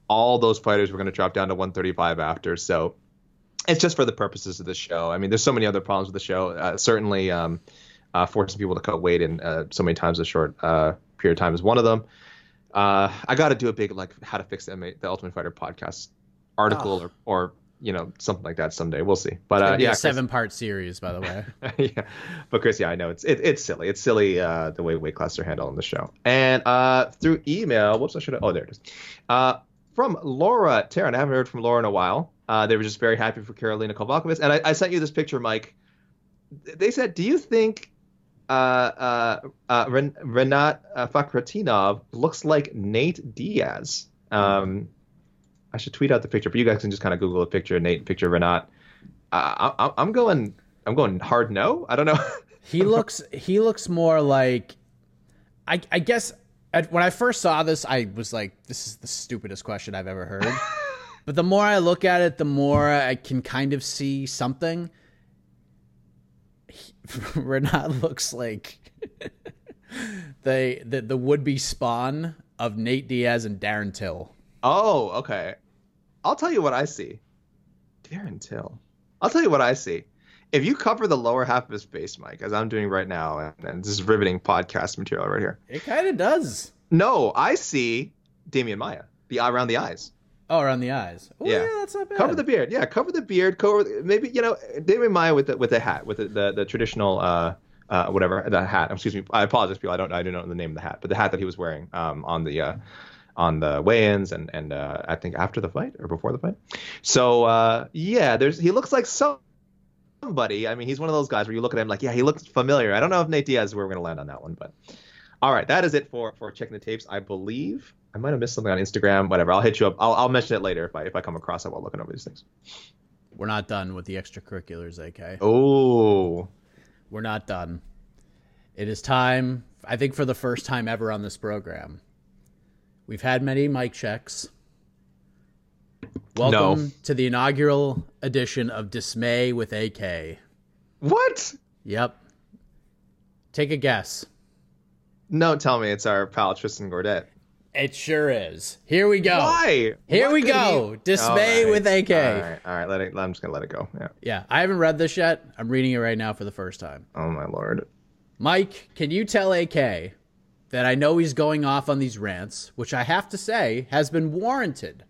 all those fighters were going to drop down to 135 after. So it's just for the purposes of the show. I mean, there's so many other problems with the show. Uh, certainly, um, uh, forcing people to cut weight in uh, so many times a short uh, period of time is one of them. Uh, I got to do a big like how to fix the, the Ultimate Fighter podcast article oh. or, or you know something like that someday. We'll see. But uh, yeah, seven part series by the way. [laughs] yeah, but Chris, yeah, I know it's it, it's silly. It's silly uh, the way weight class are handled on the show. And uh, through email, whoops, I should have. Oh, there it is. Uh, from Laura Taryn. I haven't heard from Laura in a while. Uh, they were just very happy for Karolina Kowalkiewicz, and I, I sent you this picture, Mike. They said, "Do you think uh, uh, uh, Ren- Renat uh, Fakhretdinov looks like Nate Diaz?" Um, I should tweet out the picture, but you guys can just kind of Google a picture of Nate, picture of Renat. Uh, I, I'm going, I'm going hard no. I don't know. [laughs] he looks, he looks more like, I, I guess at, when I first saw this, I was like, this is the stupidest question I've ever heard. [laughs] but the more I look at it, the more I can kind of see something. He, [laughs] Renat looks like the, the the would be spawn of Nate Diaz and Darren Till. Oh, okay. I'll tell you what I see. Darren Till. I'll tell you what I see. If you cover the lower half of his face, Mike, as I'm doing right now, and, and this is riveting podcast material right here. It kind of does. No, I see Demian Maia, the eye around the eyes. Oh, around the eyes. Ooh, Yeah. yeah. that's not bad. Cover the beard. Yeah, cover the beard. Cover maybe you know David Maia with the with the hat with the the, the traditional uh uh whatever the hat. Excuse me. I apologize, people. I don't I don't know the name of the hat, but the hat that he was wearing um on the uh on the weigh-ins and and uh, I think after the fight or before the fight. So uh yeah, there's he looks like somebody. I mean, he's one of those guys where you look at him like, yeah, he looks familiar. I don't know if Nate Diaz is where we're gonna land on that one, but all right, that is it for for checking the tapes. I believe I might have missed something on Instagram. Whatever, I'll hit you up. I'll, I'll mention it later if I if I come across it while looking over these things. We're not done with the extracurriculars, AK. Oh, We're not done. It is time, I think for the first time ever on this program. We've had many mic checks. Welcome No. to the inaugural edition of Dismay with AK. what? Yep. Take a guess. No, tell me it's our pal Tristan Gordet. It sure is. Here we go. Why? Here What we go. he- Dismay right. with AK. All right, all right. Let it. I'm just gonna let it go. Yeah. Yeah, I haven't read this yet. I'm reading it right now for the first time. Oh my lord. Mike, can you tell AK that I know he's going off on these rants, which I have to say has been warranted?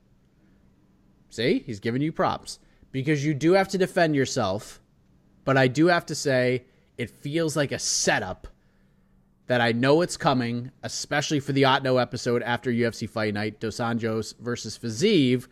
See, he's giving you props because you do have to defend yourself, but I do have to say it feels like a setup that I know it's coming, especially for the Otno episode after UFC Fight Night, Dos Anjos versus Fiziev,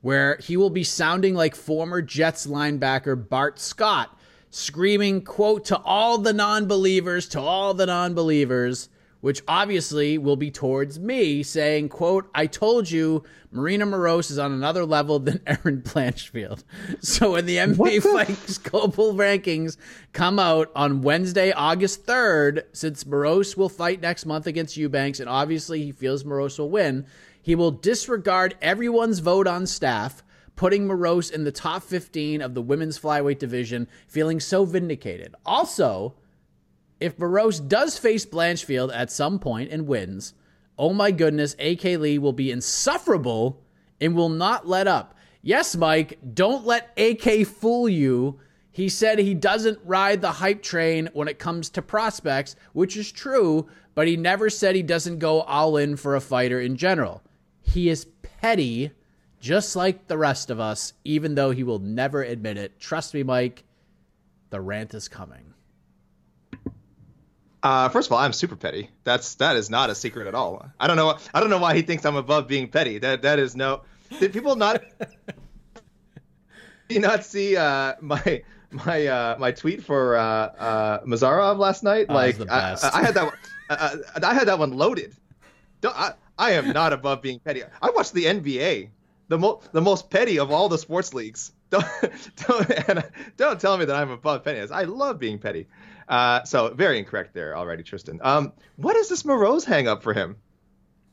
where he will be sounding like former Jets linebacker Bart Scott, screaming, quote, to all the non-believers, to all the non-believers, which obviously will be towards me, saying, quote, I told you Marina Moroz is on another level than [laughs] Erin Blanchfield. [laughs] So when the MMA Fighting Global Rankings come out on Wednesday, August 3rd, since Moroz will fight next month against Eubanks, and obviously he feels Moroz will win, he will disregard everyone's vote on staff, putting Moroz in the top 15 of the women's flyweight division, feeling so vindicated. Also, if Barros does face Blanchfield at some point and wins, oh my goodness, AK Lee will be insufferable and will not let up. Yes, Mike, don't let AK fool you. He said he doesn't ride the hype train when it comes to prospects, which is true, but he never said he doesn't go all in for a fighter in general. He is petty, just like the rest of us, even though he will never admit it. Trust me, Mike, the rant is coming. Uh, first of all, I'm super petty. That's that is not a secret at all. I don't know. I don't know why he thinks I'm above being petty. That that is no. Did people not? [laughs] Did you not see uh, my my uh, my tweet for uh, uh, Mozharov last night? Oh, like I. I had that. One, uh, I had that one loaded. Don't, I, I am not above being petty. I watched the NBA, the mo- the most petty of all the sports leagues. [laughs] Don't don't and [laughs] don't tell me that I'm above pettiness. I love being petty. Uh, so very incorrect there already, Tristan. Um, what is this Moroz hang up for him?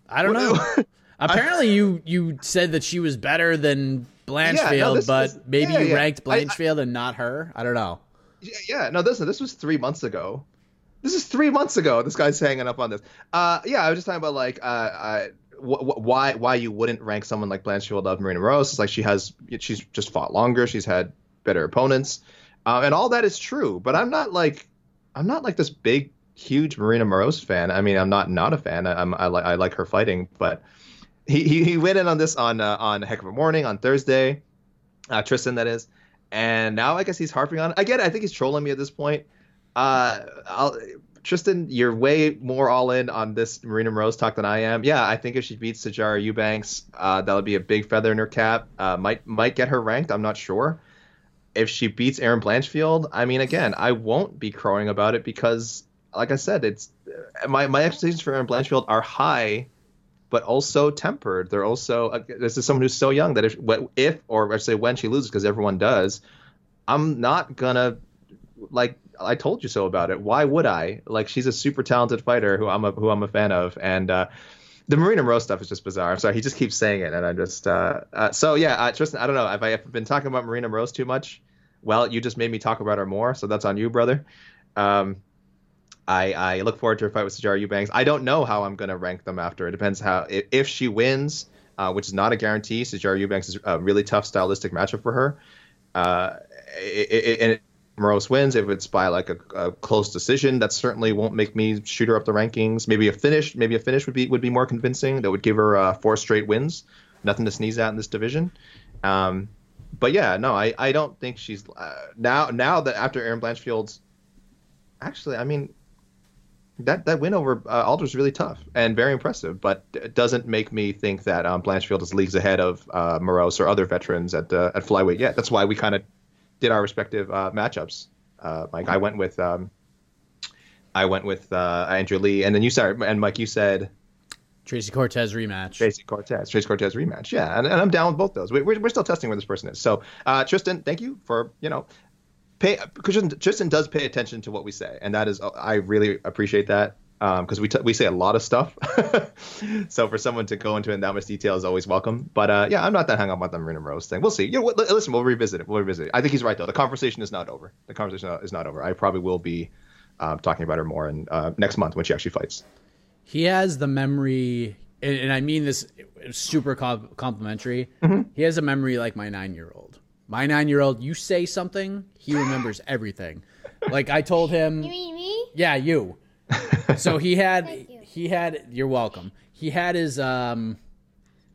I don't What- know. [laughs] Apparently, you you said that she was better than Blanchfield, Yeah, no, this but maybe yeah, you yeah. ranked I- I- and not her. I don't know. Yeah, yeah, no, listen, this was three months ago. This is three months ago. This guy's hanging up on this. Uh, yeah, I was just talking about like uh, uh wh- wh- why why you wouldn't rank someone like Blanchfield above Marina Moroz. It's like she has she's just fought longer. She's had better opponents, uh, and all that is true. But I'm not like I'm not like this big huge Marina Moroz fan. I mean, I'm not not a fan. I, I'm I like I like her fighting, but he he, he went in on this on uh, on Heck of a Morning on Thursday, uh, Tristan that is, and now I guess he's harping on. it. I get it. I think he's trolling me at this point. Uh, I'll, Tristan, you're way more all in on this Marina Moroz talk than I am. Yeah, I think if she beats Sijara Eubanks, uh, that'll be a big feather in her cap. Uh, might might get her ranked. I'm not sure. If she beats Erin Blanchfield, I mean, again, I won't be crowing about it because, like I said, it's my my expectations for Erin Blanchfield are high, but also tempered. They're also uh, this is someone who's so young that if if or I say when she loses because everyone does, I'm not gonna like I told you so about it. Why would I? Like she's a super talented fighter who I'm a who I'm a fan of, and uh, the Marina Moroz stuff is just bizarre. I'm sorry, he just keeps saying it, and I'm just uh, uh, so yeah, uh, Tristan. I don't know. Have I been talking about Marina Moroz too much? Well, you just made me talk about her more, so that's on you, brother. Um, I, I look forward to her fight with Sijara Eubanks. I don't know how I'm going to rank them after. It depends how if, if she wins, uh, which is not a guarantee. Sijara Eubanks is a really tough stylistic matchup for her. Uh, it, it, and if Moroz wins, if it's by like a, a close decision, that certainly won't make me shoot her up the rankings. Maybe a finish, maybe a finish would be would be more convincing. That would give her uh, four straight wins. nothing to sneeze at in this division. Um, but yeah, no, I, I don't think she's uh, now now that after Erin Blanchfield's actually, I mean that that win over uh, is really tough and very impressive, but it doesn't make me think that um, Blanchfield is leagues ahead of uh, Moroz or other veterans at uh, at flyweight yet. That's why we kind of did our respective uh, matchups. Uh, Mike, I went with um, I went with uh, Andrea Lee, and then you said, and Mike, you said Tracy Cortez rematch. Tracy Cortez, Tracy Cortez rematch. Yeah, and, and I'm down with both those. We, we're, we're still testing where this person is. So, uh, Tristan, thank you for you know, pay. Tristan, Tristan does pay attention to what we say, and that is I really appreciate that because um, we t- we say a lot of stuff. [laughs] so for someone to go into in that much detail is always welcome. But uh, yeah, I'm not that hung up on the Marina Moroz thing. We'll see. You know, listen, we'll revisit it. We'll revisit it. I think he's right though. The conversation is not over. The conversation is not over. I probably will be um, talking about her more in uh, next month when she actually fights. He has the memory, and, and I mean this super complimentary. Mm-hmm. He has a memory like my nine year old. My nine year old, you say something, he remembers [laughs] everything. Like I told him. You mean me? Yeah, you [laughs] so he [laughs] had he had you're welcome. He had his um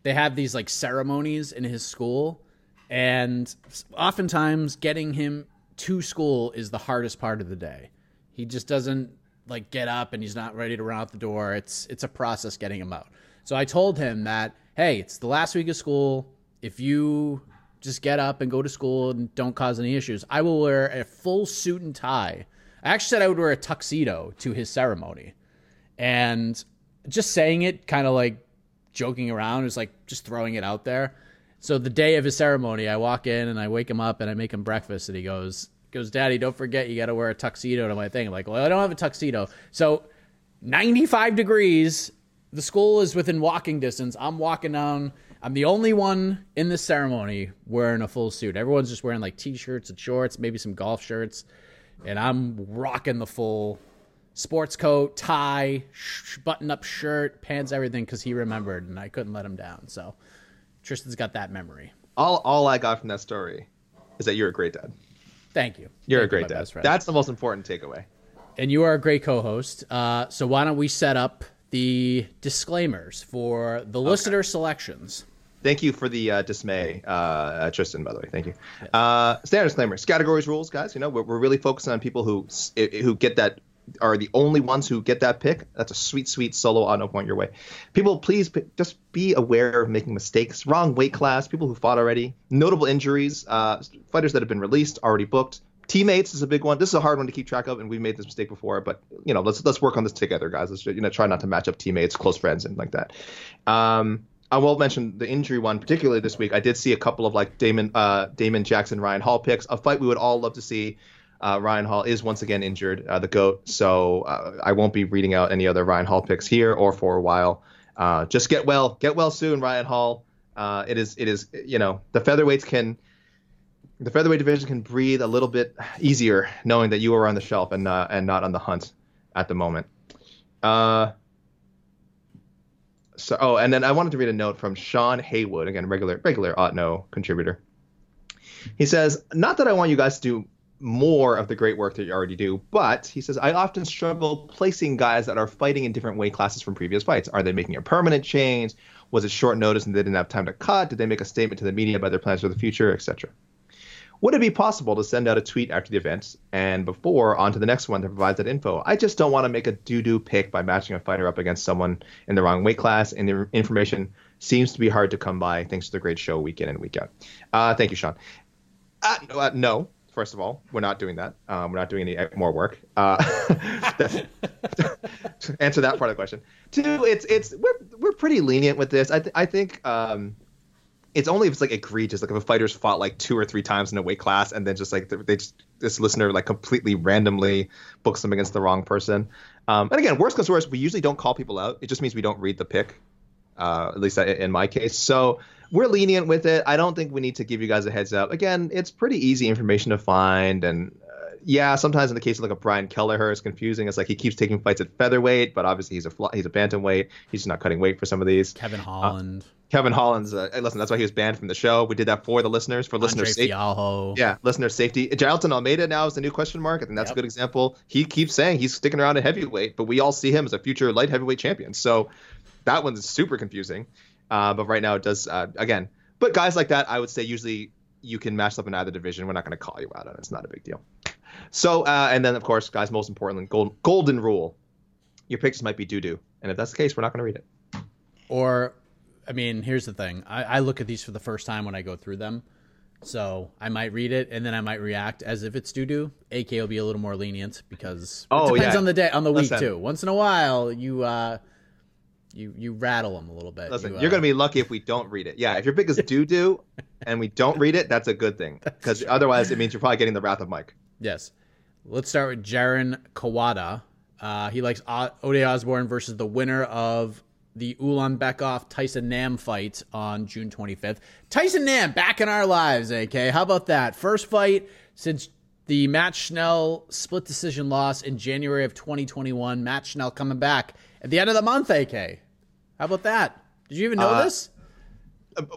they have these like ceremonies in his school and oftentimes getting him to school is the hardest part of the day. He just doesn't like get up and he's not ready to run out the door. It's it's a process getting him out. So I told him that hey, it's the last week of school. If you just get up and go to school and don't cause any issues, I will wear a full suit and tie I actually said I would wear a tuxedo to his ceremony. And just saying it, kind of like joking around, is like just throwing it out there. So the day of his ceremony, I walk in and I wake him up and I make him breakfast, and he goes, goes, Daddy, don't forget you got to wear a tuxedo to my thing. I'm like, well, I don't have a tuxedo. So 95 degrees. The school is within walking distance. I'm walking down. I'm the only one in this ceremony wearing a full suit. Everyone's just wearing like t-shirts and shorts, maybe some golf shirts and I'm rocking the full sports coat, tie, sh- button up shirt, pants, everything because he remembered and I couldn't let him down. So Tristan's got that memory. All all I got from that story is that you're a great dad. Thank you. You're Thank a great dad. That's the most important takeaway. And you are a great co-host. Uh, so why don't we set up the disclaimers for the okay. listener selections? Thank you for the uh, dismay, uh, uh, Tristan. By the way, thank you. Uh, standard disclaimers, categories, rules, guys. You know, we're, we're really focusing on people who who get that are the only ones who get that pick. That's a sweet, sweet solo on no point your way. People, please just be aware of making mistakes. Wrong weight class. People who fought already. Notable injuries. Uh, fighters that have been released, already booked. Teammates is a big one. This is a hard one to keep track of, and we've made this mistake before. But you know, let's let's work on this together, guys. Let's you know try not to match up teammates, close friends, and like that. Um, I will mention the injury one particularly this week. I did see a couple of like Damon, uh, Damon Jackson, Ryan Hall picks. A fight we would all love to see. Uh, Ryan Hall is once again injured, uh, the goat. So uh, I won't be reading out any other Ryan Hall picks here or for a while. Uh, just get well, get well soon, Ryan Hall. Uh, it is, it is, you know, the featherweights can, the featherweight division can breathe a little bit easier knowing that you are on the shelf and and not on the hunt at the moment. Uh, so oh, and then I wanted to read a note from Sean Haywood, again, regular regular Otno contributor. He says, not that I want you guys to do more of the great work that you already do, but he says I often struggle placing guys that are fighting in different weight classes from previous fights. Are they making a permanent change? Was it short notice and they didn't have time to cut? Did they make a statement to the media about their plans for the future, etc.? Would it be possible to send out a tweet after the event and before on to the next one that provides that info? I just don't want to make a doo doo pick by matching a fighter up against someone in the wrong weight class, and the information seems to be hard to come by thanks to the great show week in and week out. Uh, thank you, Sean. Uh, uh, no, first of all, we're not doing that. Um, we're not doing any more work. Uh, [laughs] [laughs] answer that part of the question. Two, it's it's we're we're pretty lenient with this. I th- I think. Um, it's only if it's like egregious, like if a fighter's fought like two or three times in a weight class and then just like they just this listener like completely randomly books them against the wrong person. Um, and again, worst comes to worst, we usually don't call people out. It just means we don't read the pick, uh, at least in my case. So we're lenient with it. I don't think we need to give you guys a heads up. Again, it's pretty easy information to find, and uh, yeah, sometimes in the case of like a Brian Kelleher, it's confusing. It's like he keeps taking fights at featherweight, but obviously he's a he's a bantamweight. He's just not cutting weight for some of these. Kevin Holland. Uh, Kevin Holland's. Uh, listen, that's why he was banned from the show. We did that for the listeners, for listener safety. Yeah, listener safety. Jailton Almeida now is the new question mark. I think that's yep. a good example. He keeps saying he's sticking around at heavyweight, but we all see him as a future light heavyweight champion. So that one's super confusing. Uh, but right now it does uh, again. But guys like that, I would say usually you can match up in either division. We're not going to call you out on it. It's not a big deal. So uh, and then of course, guys, most importantly, gold, golden rule: your pictures might be doo doo, and if that's the case, we're not going to read it. Or, I mean, here's the thing. I, I look at these for the first time when I go through them. So I might read it and then I might react as if it's doo doo. AK will be a little more lenient because Oh, it depends yeah. on the day on the week Listen. too. Once in a while, you uh, you you rattle them a little bit. Listen, you, uh, you're going to be lucky if we don't read it. Yeah, if your pick is [laughs] doo doo and we don't read it, that's a good thing because otherwise it means you're probably getting the wrath of Mike. Yes. Let's start with Jaron Kawada. Uh, he likes o- Ode Osbourne versus the winner of the Ulanbekov Tyson Nam fight on June 25th. Tyson Nam back in our lives, AK. How about that? First fight since the Matt Schnell split decision loss in January of 2021. Matt Schnell coming back at the end of the month, AK. How about that? Did you even know Uh, this?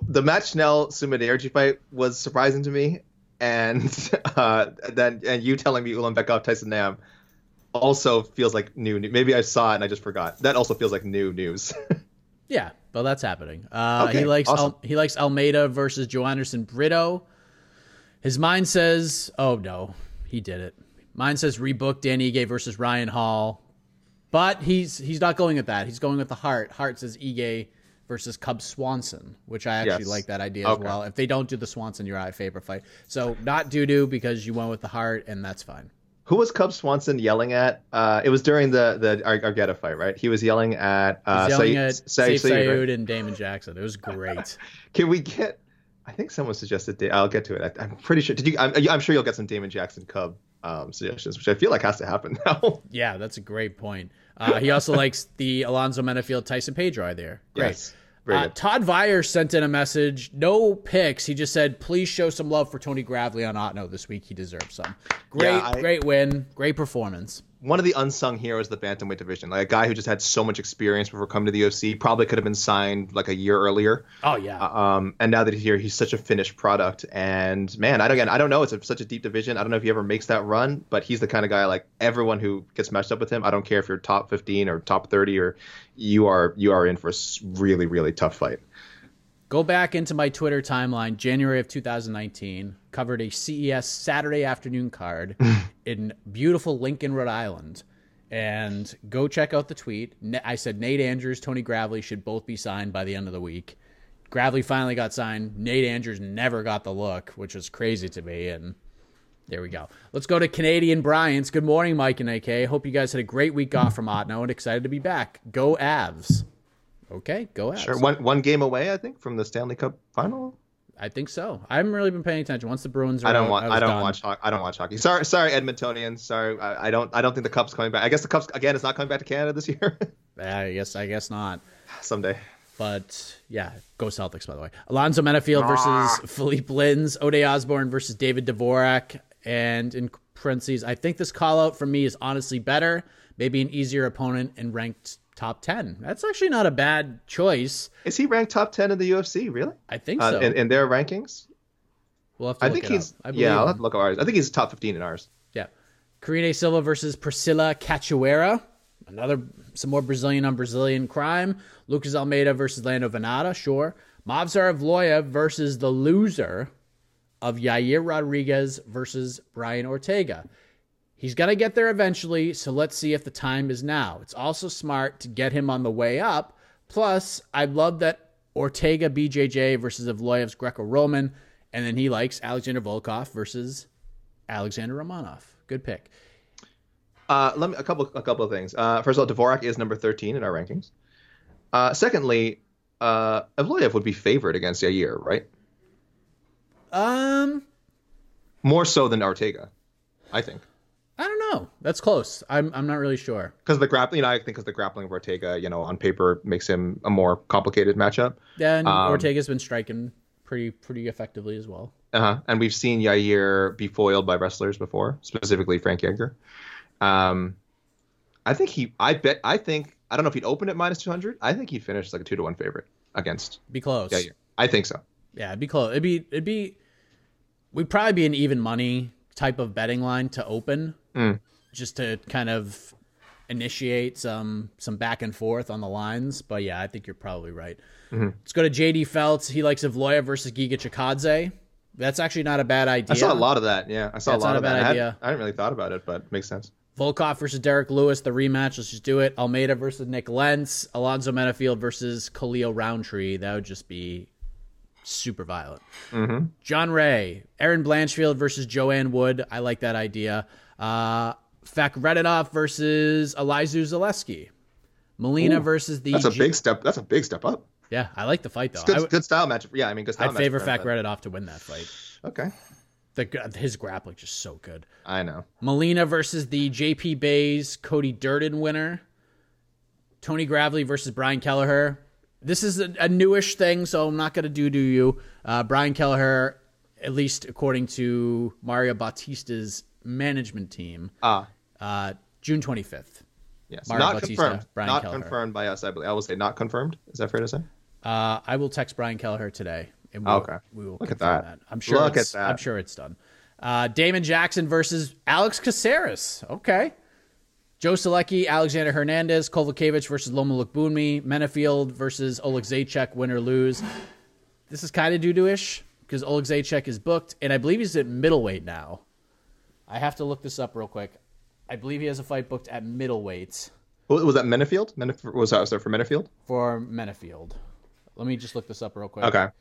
the Matt Schnell Sumudaerji fight was surprising to me, and [laughs] uh, then and you telling me Ulanbekov Tyson Nam also feels like new. new- Maybe I saw it and I just forgot. That also feels like new news. [laughs] Yeah, well, that's happening. Uh, Okay, he likes awesome. Al- he likes Almeida versus Joanderson Brito. His mind says, "Oh no, he did it." Mine says rebook Dan Ige versus Ryan Hall, but he's he's not going with that. He's going with the heart. Heart says Ige versus Cub Swanson, which I actually Yes. like that idea as well. If they don't do the Swanson, you're out of favor fight. So not doo doo because you went with the heart, and that's fine. Who was Cub Swanson yelling at? Uh, it was during the the Ar- Argetta fight, right? He was yelling at uh, He's yelling Saeed- at Saeed Saif Saeed, right? Saud and Damon Jackson. It was great. [laughs] Can we get? I think someone suggested. I'll get to it. I, I'm pretty sure. Did you? I'm, I'm sure you'll get some Damon Jackson Cub um, suggestions, which I feel like has to happen [laughs] now. Yeah, that's a great point. Uh, he also likes the Alonzo Menifield Tyson Pedro there. Great. Yes, Uh. Todd Vire sent in a message. No picks. He just said, please show some love for Tony Gravely on Otno this week. He deserves some. Great, Yeah, I- great win. Great performance. One of the unsung heroes of the bantamweight division, like a guy who just had so much experience before coming to the UFC, probably could have been signed like a year earlier. Oh, yeah. Um, and now that he's here, he's such a finished product. And man, I don't again, I don't know. It's a, such a deep division. I don't know if he ever makes that run, but he's the kind of guy like everyone who gets matched up with him. I don't care if you're top 15 or top 30 or you are you are in for a really really tough fight. Go back into my Twitter timeline, January of 2019, covered a CES Saturday afternoon card [laughs] in beautiful Lincoln, Rhode Island. And go check out the tweet. I said Nate Andrews, Tony Gravely should both be signed by the end of the week. Gravely finally got signed. Nate Andrews never got the look, which was crazy to me. And there we go. Let's go to Canadian Bryants. Good morning, Mike and AK. Hope you guys had a great week off from Otno and excited to be back. Go Avs. Okay, go Avs. Sure, one one game away, I think, from the Stanley Cup final. I think so. I haven't really been paying attention. Once the Bruins, are I don't out, want. was I, don't done. watch. ho- I don't watch hockey. Sorry, sorry, Edmontonians. Sorry, I, I don't. I don't think the Cup's coming back. I guess the Cup's again It's not coming back to Canada this year. [laughs] I guess. I guess not. Someday. But yeah, go Celtics. By the way, Alonzo Menifield versus ah. Philippe Lins, Ode Osbourne versus David Dvorak, and in parentheses, I think this call out from me is honestly better. Maybe an easier opponent and ranked top ten. That's actually not a bad choice. Is he ranked top ten in the UFC? Really? I think Uh, so. in, in their rankings? we'll have to I look think it he's. up. I believe yeah, I'll have to look at ours. I think he's top fifteen in ours. Yeah. Karine Silva versus Priscila Cachoeira. Another, some more Brazilian on Brazilian crime. Lucas Almeida versus Lando Vannata, sure. Movsar Evloev versus the loser of Yair Rodriguez versus Brian Ortega. He's going to get there eventually, so let's see if the time is now. It's also smart to get him on the way up. Plus, I love that Ortega BJJ versus Evloev's Greco Roman, and then he likes Alexander Volkov versus Alexander Romanov. Good pick. Uh, let me a couple a couple of things. Uh, first of all, Dvorak is number thirteen in our rankings. Uh, secondly, uh, Evloev would be favored against Yair, right? Um, More so than Ortega, I think, know. That's close. I'm I'm not really sure. because the grappling. You know, I think because the grappling of Ortega, you know, on paper makes him a more complicated matchup. Yeah, and Um, Ortega's been striking pretty pretty effectively as well. Uh-huh. And we've seen Yair be foiled by wrestlers before, specifically Frankie Edgar. Um, I think he. I bet. I think. I don't know if he'd open at minus two hundred. I think he'd finish like a two to one favorite against Be close. Yair. I think so. Yeah, it'd be close. It'd be it'd be we'd probably be an even money type of betting line to open, Mm. just to kind of initiate some some back and forth on the lines. But yeah, I think you're probably right. Mm-hmm. Let's go to JD Feltz. He likes Evloev versus Giga Chikadze. That's actually not a bad idea. I saw a lot of that. Yeah, I saw That's a lot of that. I, idea. hadn't, I hadn't really thought about it, but it makes sense. Volkov versus Derrick Lewis, the rematch. Let's just do it. Almeida versus Nik Lentz. Alonzo Menifield versus Khalil Roundtree. That would just be super violent. Mm-hmm. John Ray, Erin Blanchfield versus Joanne Wood. I like that idea. Uh, Fakhretdinov versus Elizeu Zaleski. Molina Ooh, versus the. That's a G- big step. That's a big step up. Yeah, I like the fight though. Good, would, good style match. Yeah, I mean, good style I'd favor Fakhretdinov to win that fight. Okay, The, his grappling just so good. I know. Molina versus the JP Buys Cody Durden winner. Tony Gravely versus Brian Kelleher. This is a, a newish thing, so I'm not going to do do you. Uh, Brian Kelleher, at least according to Mario Bautista's management team, Ah, uh, June 25th. yes, Mario not Bautista, confirmed. Brian not Kelleher. confirmed by us. I believe. I will say not confirmed. Is that fair to say? Uh, I will text Brian Kelleher today. And we'll, Okay. We will Look at confirm that. I'm sure. Look it's, at that. I'm sure it's done. Uh, Damon Jackson versus Alex Caceres. Okay. Joe Solecki, Alexander Hernandez, Kovacevic versus Loma Lookboonmee, Menifield versus Oleksiejczuk, win or lose. This is kind of doo-doo-ish because Oleksiejczuk is booked, and I believe he's at middleweight now. I have to look this up real quick. I believe he has a fight booked at middleweight Was that Menifield? Menif- was that was that for Menifield? for Menifield. Let me just look this up real quick. Okay. I know,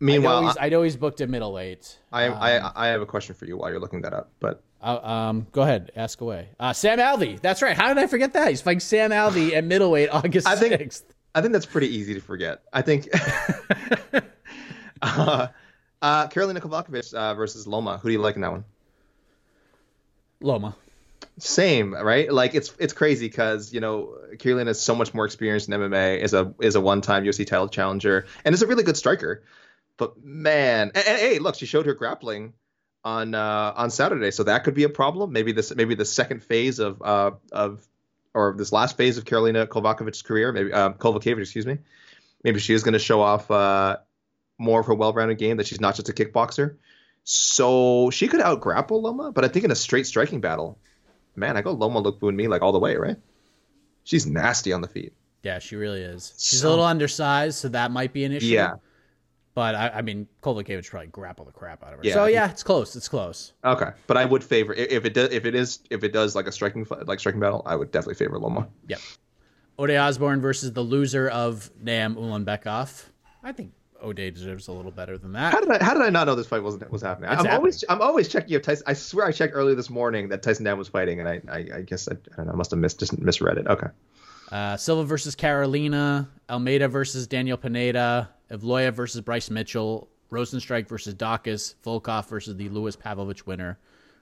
Meanwhile, he's, I know he's booked at middleweight. I, I I have a question for you while you're looking that up. But Uh, um, go ahead, ask away. Uh, Sam Alvey, that's right. How did I forget that? He's fighting Sam Alvey at middleweight August [laughs] I think- 6th. I think that's pretty easy to forget. I think [laughs] [laughs] uh, uh, Karolina Kovacevic uh, versus Loma. Who do you like in that one? Loma. Same, right? Like it's it's crazy because you know Karolina is so much more experienced in MMA. is a is a one time UFC title challenger and is a really good striker. But man, and, and, hey, look, she showed her grappling on uh, on Saturday, so that could be a problem. Maybe this maybe the second phase of uh, of or this last phase of Karolina Kovakovic's career, maybe uh, Kovacevic, excuse me. Maybe she is going to show off uh, more of her well-rounded game that she's not just a kickboxer. So she could out grapple Loma, but I think in a straight striking battle, man, I go Loma Lookboonmee like all the way, right? She's nasty on the feet. Yeah, she really is. She's So- a little undersized, so that might be an issue. Yeah. But I, I mean, Kovacevic probably grapple the crap out of her. Yeah, so yeah, it's close. It's close. Okay, but I would favor if it does if it is if it does like a striking like striking battle, I would definitely favor Loma. Yep. Ode Osbourne versus the loser of Nam Ulanbekov. I think Ode deserves a little better than that. How did I how did I not know this fight wasn't was happening? It's I'm happening. always I'm always checking if Tyson. I swear I checked earlier this morning that Tyson Nam was fighting, and I I, I guess I, I don't know I must have missed just misread it. Okay. Uh, Silva versus Carolina, Almeida versus Daniel Pineda, Evloev versus Bryce Mitchell, Rozenstruik versus Daukaus, Volkov versus the Lewis Pavlovich winner,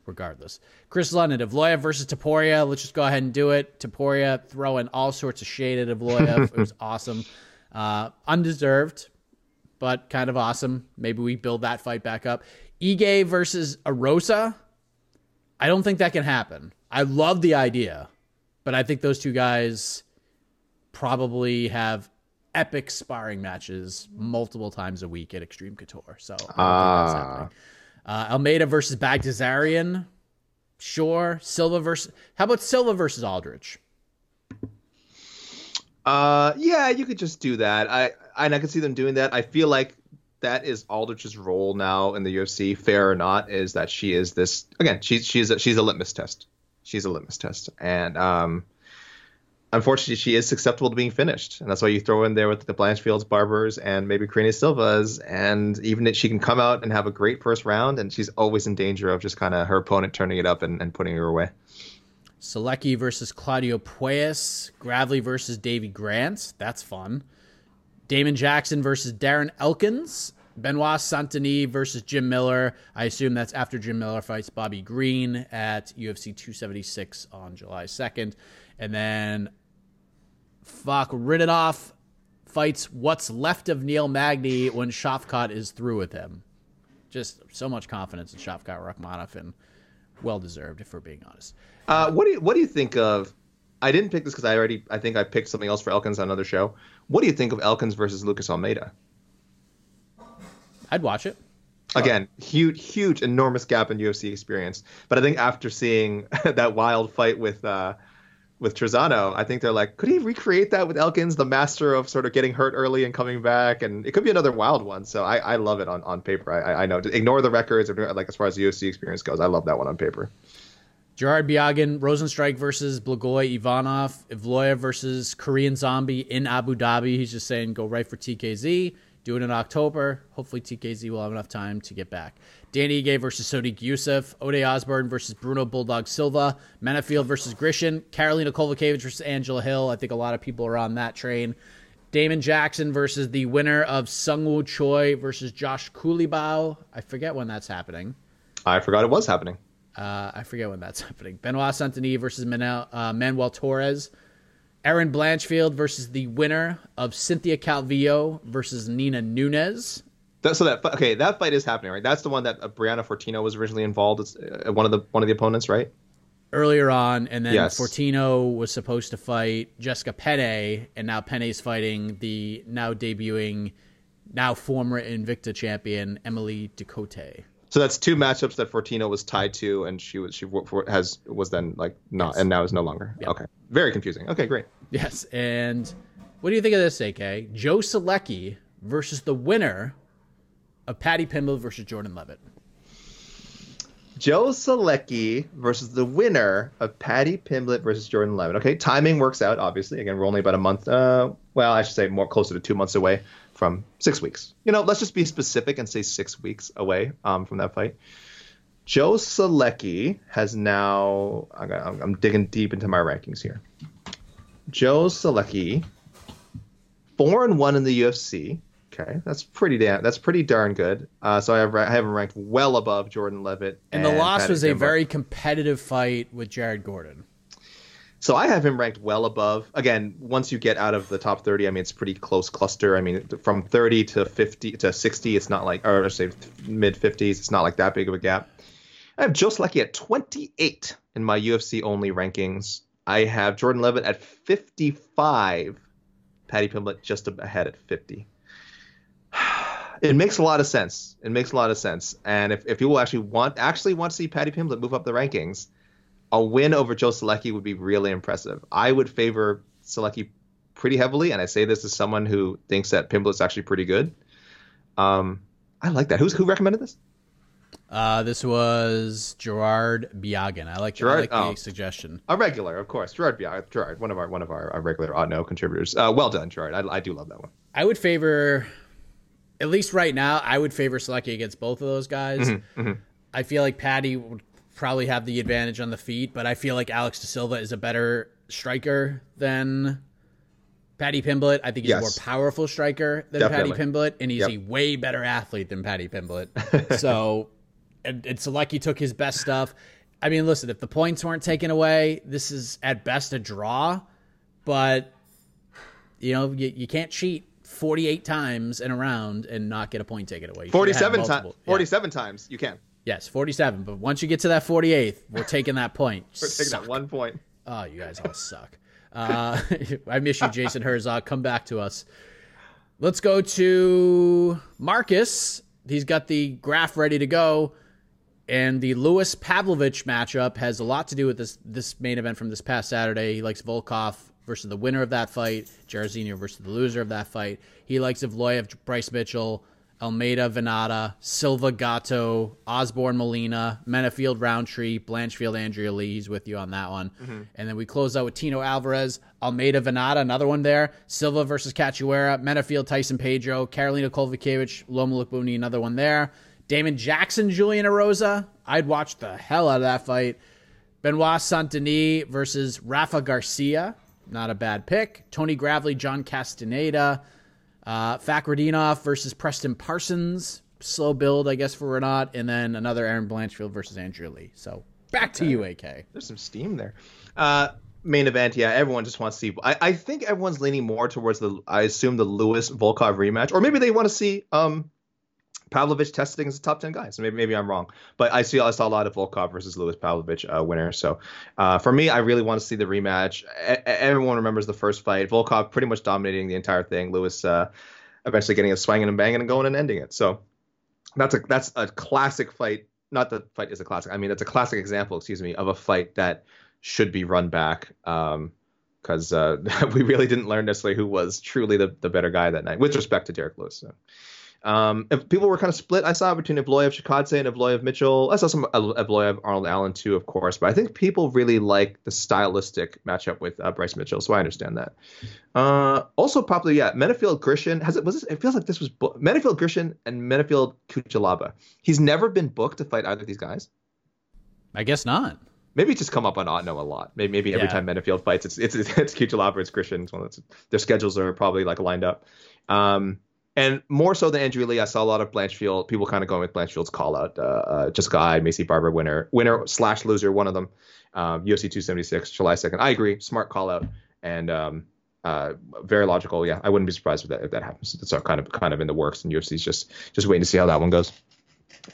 regardless. Chris London, Evloev versus Topuria. Let's just go ahead and do it. Topuria throwing all sorts of shade at Evloev. [laughs] it was awesome. Uh, undeserved, but kind of awesome. Maybe we build that fight back up. Ige versus Erosa. I don't think that can happen. I love the idea, but I think those two guys probably have epic sparring matches multiple times a week at Extreme Couture. So I don't think that's happening. Uh, Almeida versus Bagdasarian. Sure. Silva versus. How about Silva versus Aldrich? Uh, yeah, you could just do that. I and I could see them doing that. I feel like that is Aldrich's role now in the UFC. Fair or not, is that she is this again? She's she's a, she's a litmus test. She's a litmus test, and um, unfortunately, she is susceptible to being finished, and that's why you throw in there with the Blanchfields, Barbers, and maybe Karine Silva's, and even if she can come out and have a great first round, and she's always in danger of just kind of her opponent turning it up and, and putting her away. Solecki versus Claudio Puelles. Gravely versus Davy Grant. That's fun. Damon Jackson versus Darren Elkins. Benoit Saint-Denis versus Jim Miller. I assume that's after Jim Miller fights Bobby Green at UFC 276 on July 2nd. And then, Fakhretdinov fights what's left of Neil Magny when Shavkat is through with him. Just so much confidence in Shavkat Rakhmonov and well deserved, if we're being honest. Uh, what do you what do you think of? I didn't pick this because I already I think I picked something else for Elkins on another show. What do you think of Elkins versus Lucas Almeida? I'd watch it. Again, huge, huge, enormous gap in UFC experience. But I think after seeing [laughs] that wild fight with uh, with Trizano. I think they're like, could he recreate that with Elkins, the master of sort of getting hurt early and coming back? And it could be another wild one. So I, I love it on, on paper. I, I know. Ignore the records, like as far as the UFC experience goes. I love that one on paper. Gerard Biagin, Rozenstruik versus Blagoy Ivanov, Evloev versus Korean Zombie in Abu Dhabi. He's just saying go right for TKZ. Do it in October. Hopefully TKZ will have enough time to get back. Danny Ige versus Sodiq Yusuff. Ode Osbourne versus Bruno Bulldog Silva. Menifield versus Grishin. Karolina Kowalkiewicz versus Angela Hill. I think a lot of people are on that train. Damon Jackson versus the winner of Seungwoo Choi versus Josh Culibao. I forget when that's happening. I forgot it was happening. Uh, I forget when that's happening. Benoit Saint-Denis versus Manuel, uh, Manuel Torres. Erin Blanchfield versus the winner of Cynthia Calvillo versus Nina Nunes. That, so that okay, that fight is happening, right? That's the one that uh, Brianna Fortino was originally involved as uh, one of the one of the opponents, right? Earlier on, and then Yes. Fortino was supposed to fight Jessica Penne, and now Penne's fighting the now debuting, now former Invicta champion Emily Ducote. So that's two matchups that Fortino was tied to, and she was she has was then like not, and now is no longer. Yep. Okay, very confusing. Okay, great. Yes, and what do you think of this, AK? Joe Solecki versus the winner of Paddy Pimblett versus Jordan Leavitt. Joe Solecki versus the winner of Paddy Pimblett versus Jordan Leavitt. Okay, timing works out. Obviously, again, we're only about a month. Uh, well, I should say more closer to two months away from six weeks. You know, let's just be specific and say six weeks away um, from that fight. Joe Solecki has now. I'm, I'm digging deep into my rankings here. Joe Solecki, four and one in the UFC. Okay, that's pretty damn. That's pretty darn good. Uh, so I have I have him ranked well above Jordan Leavitt. And the loss Paddy was a Pimblett. very competitive fight with Jared Gordon. So I have him ranked well above. Again, once you get out of the top 30, I mean, it's pretty close cluster. I mean, from 30 to 50 to 60, it's not like, or say mid 50s, it's not like that big of a gap. I have Joe Solecki at 28 in my UFC only rankings. I have Jordan Leavitt at 55. Paddy Pimblett just ahead at 50. [sighs] It makes a lot of sense. It makes a lot of sense. And if, if people actually want actually want to see Paddy Pimblett move up the rankings, a win over Joe Solecki would be really impressive. I would favor Solecki pretty heavily, and I say this as someone who thinks that Pimblett's actually pretty good. Um, I like that. Who's who recommended this? Uh, this was Gerard Biagin. I like, I Gerard? like the Oh. suggestion. A regular, of course. Gerard, yeah, Gerard, one of our one of our, our regular odd no contributors. Uh, well done, Gerard. I, I do love that one. I would favor, at least right now, I would favor Solecki against both of those guys. Mm-hmm, I feel like Paddy would probably have the advantage on the feet, but I feel like Alex De Silva is a better striker than Paddy Pimblett. I think he's a more powerful striker than Definitely. Paddy Pimblett, and he's Yep. a way better athlete than Paddy Pimblett. [laughs] so, and, and Solecki took his best stuff. I mean, listen, if the points weren't taken away, this is at best a draw, but you know, you, you can't cheat 48 times in a round and not get a point taken away. You should have had Forty-seven times. multiple. Yeah. Forty-seven times. You can. Yes, 47. But once you get to that 48th, we're taking that point. [laughs] We're taking Suck. that one point. Oh, you guys all suck. Uh, [laughs] I miss you, Jason Herzog. Come back to us. Let's go to Marcus. He's got the graph ready to go. And the Lewis Pavlovich matchup has a lot to do with this this main event from this past Saturday. He likes Volkov versus the winner of that fight, Jairzinho versus the loser of that fight. He likes Evloev, Bryce Mitchell, Almeida, Vannata, Silva, Gatto, Osbourne, Molina, Menifield, Roundtree, Blanchfield, Andrea Lee. He's with you on that one. Mm-hmm. And then we close out with Tino Alvarez, Almeida, Vannata, another one there. Silva versus Cachoeira, Menifield, Tyson Pedro, Karolina Kowalkiewicz, Loma Lookboonmee, another one there. Damon Jackson, Julian Erosa. I'd watch the hell out of that fight. Benoit Saint Denis versus Rafa Garcia. Not a bad pick. Tony Gravely, John Castaneda. Uh, Fakhretdinov versus Preston Parsons. Slow build, I guess, for Renat. And then another Erin Blanchfield versus Andrea Lee. So back to you, AK. There's some steam there. Uh, main event, yeah. Everyone just wants to see. I, I think everyone's leaning more towards the. I assume the Lewis Volkov rematch, or maybe they want to see um, Pavlovich testing as a top ten guy. So maybe maybe I'm wrong, but I see I saw a lot of Volkov versus Lewis Pavlovich uh, winner. So uh, for me, I really want to see the rematch. E- everyone remembers the first fight. Volkov pretty much dominating the entire thing. Lewis uh, eventually getting a swinging and banging and going and ending it. So that's a that's a classic fight. Not that fight is a classic. I mean, it's a classic example, excuse me, of a fight that should be run back. Um, because uh, [laughs] we really didn't learn necessarily who was truly the, the better guy that night, with respect to Derrick Lewis. So. Um, if people were kind of split, I saw between Evloev Chikadze and Evloev Mitchell. I saw some Evloev Arnold Allen too, of course, but I think people really like the stylistic matchup with uh, Bryce Mitchell, so I understand that. Uh, also, probably yeah, Menifield Grishin has it was this, it feels like this was bo- Menifield Grishin and Menifield Cutelaba. He's never been booked to fight either of these guys. I guess not. Maybe just come up on Otno a lot. Maybe, maybe every yeah. time Menifield fights, it's it's [laughs] it's, it's Cutelaba, it's Grishin. It's one that's, their schedules are probably like lined up. Um, and more so than Andrea Lee, I saw a lot of Blanchfield people kind of going with Blanchfield's call out. Uh, uh, Jessica Eye, Maycee Barber, winner, winner slash loser, one of them. Um, UFC 276, July 2nd. I agree, smart call out and um, uh, very logical. Yeah, I wouldn't be surprised if that if that happens. It's kind of kind of in the works, and UFC's just just waiting to see how that one goes.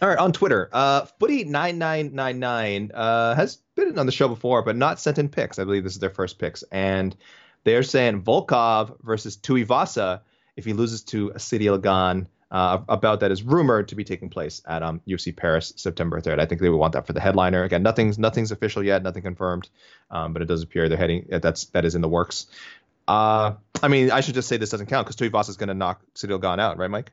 All right, on Twitter, uh, Footy9999 uh, has been on the show before, but not sent in picks. I believe this is their first picks, and they're saying Volkov versus Tuivasa if he loses to Ciryl Gane. Uh, about that is rumored to be taking place at um, UFC Paris September 3rd. I think they would want that for the headliner. Again, nothing's nothing's official yet, nothing confirmed, um, but it does appear they're heading. That's that is in the works. Uh, I mean, I should just say this doesn't count because Tuivasa is going to knock Ciryl Gane out, right, Mike?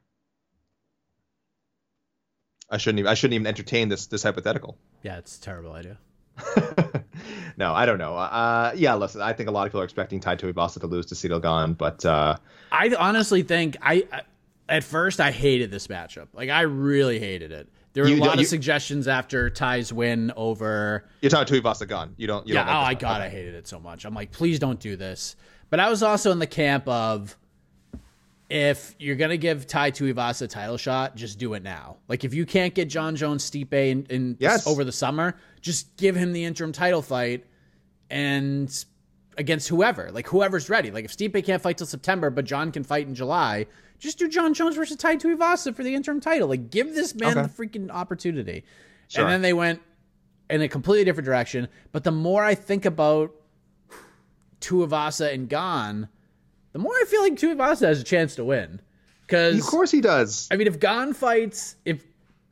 I shouldn't even I shouldn't even entertain this this hypothetical. Yeah, it's a terrible idea. [laughs] no, I don't know. Uh, yeah, listen, I think a lot of people are expecting Tai Tuivasa to lose to Ciryl Gane, but uh, I honestly think I, at first I hated this matchup. Like I really hated it. There were a lot you, of suggestions after Tai's win over. You're talking Tuivasa Gane. You don't. You yeah. Don't like oh, I God, I hated it so much. I'm like, please don't do this. But I was also in the camp of if you're gonna give Tai Tuivasa a title shot, just do it now. Like if you can't get Jon Jones Stipe in, in yes. over the summer, just give him the interim title fight and against whoever, like whoever's ready. Like if Stipe can't fight till September, but Jon can fight in July, just do Jon Jones versus Tai Tuivasa for the interim title. Like give this man okay. the freaking opportunity. Sure. And then they went in a completely different direction. But the more I think about Tuivasa and Gane the more I feel like Tuivasa has a chance to win. Because of course he does. I mean, if Gane fights, if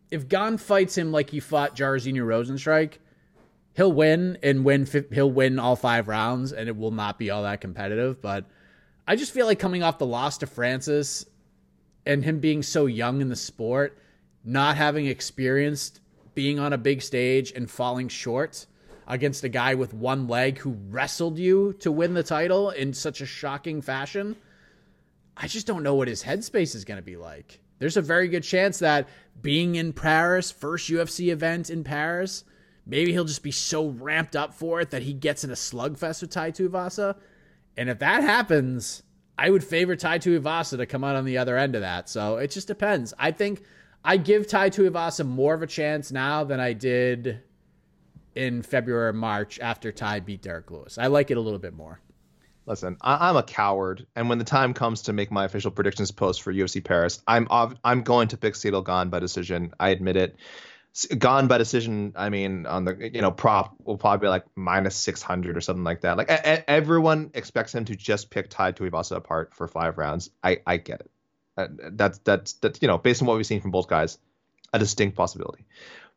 if Gane fights him like he fought Jairzinho Rozenstruik, he'll win and win. He'll win all five rounds, and it will not be all that competitive. But I just feel like coming off the loss to Francis, and him being so young in the sport, not having experienced being on a big stage and falling short against a guy with one leg who wrestled you to win the title in such a shocking fashion. I just don't know what his headspace is going to be like. There's a very good chance that being in Paris, first UFC event in Paris, maybe he'll just be so ramped up for it that he gets in a slugfest with Tai Tuivasa. And if that happens, I would favor Tai Tuivasa to come out on the other end of that. So it just depends. I think I give Tai Tuivasa more of a chance now than I did in February or March after Ty beat Derrick Lewis. I like it a little bit more. Listen, I, am a coward, and when the time comes to make my official predictions post for UFC Paris, I'm I'm going to pick Ciryl Gane by decision. I admit it. Gone by decision. I mean, on the you know prop will probably be like minus six hundred or something like that. Like a, a, everyone expects him to just pick Tai Tuivasa apart for five rounds. I I get it. Uh, that's that's that you know based on what we've seen from both guys, a distinct possibility.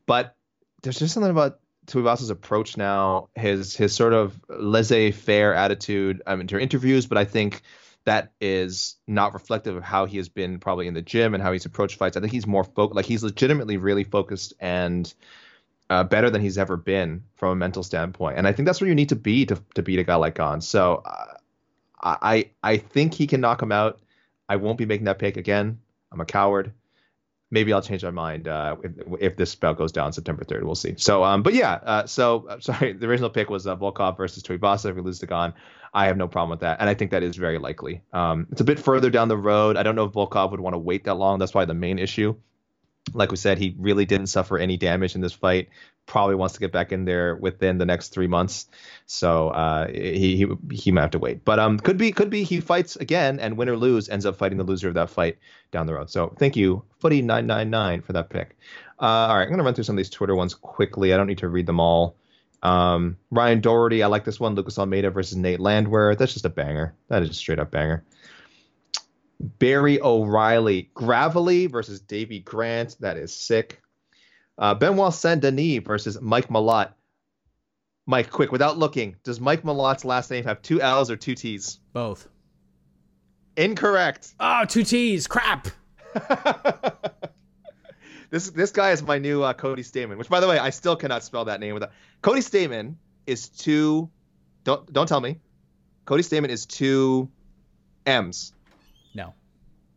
But there's just something about Tuivasa's approach now, his his sort of laissez-faire attitude um, into interviews, but I think that is not reflective of how he has been probably in the gym and how he's approached fights. I think he's more focused, like he's legitimately really focused and uh, better than he's ever been from a mental standpoint. And I think that's where you need to be to to beat a guy like Gane. So uh, I I think he can knock him out. I won't be making that pick again. I'm a coward maybe I'll change my mind uh, if, if this spell goes down September 3rd. We'll see. So, um, but yeah, uh, so uh, [laughs] sorry, the original pick was uh, Volkov versus Tuivasa. If we lose to Gane, I have no problem with that, and I think that is very likely. Um, it's a bit further down the road. I don't know if Volkov would want to wait that long. That's probably the main issue. Like we said, he really didn't suffer any damage in this fight probably wants to get back in there within the next three months. So uh, he, he he might have to wait. But um, could be could be he fights again and win or lose ends up fighting the loser of that fight down the road. So thank you, Footy nine nine nine for that pick. Uh, all right, I'm gonna run through some of these Twitter ones quickly. I don't need to read them all. Um, Ryan Doherty, I like this one. Lucas Almeida versus Nate Landwehr. That's just a banger. That is a straight up banger. Barry O'Reilly, Gravely versus Davey Grant. That is sick. Uh, Benoit Saint Denis versus Mike Malott. Mike, quick, without looking, does Mike Malott's last name have two L's or two T's? Both. Incorrect. Oh, two T's. Crap. [laughs] this this guy is my new uh, Cody Stamann, which by the way, I still cannot spell that name without. Cody Stamann is two. Don't don't tell me. Cody Stamann is two M's. No,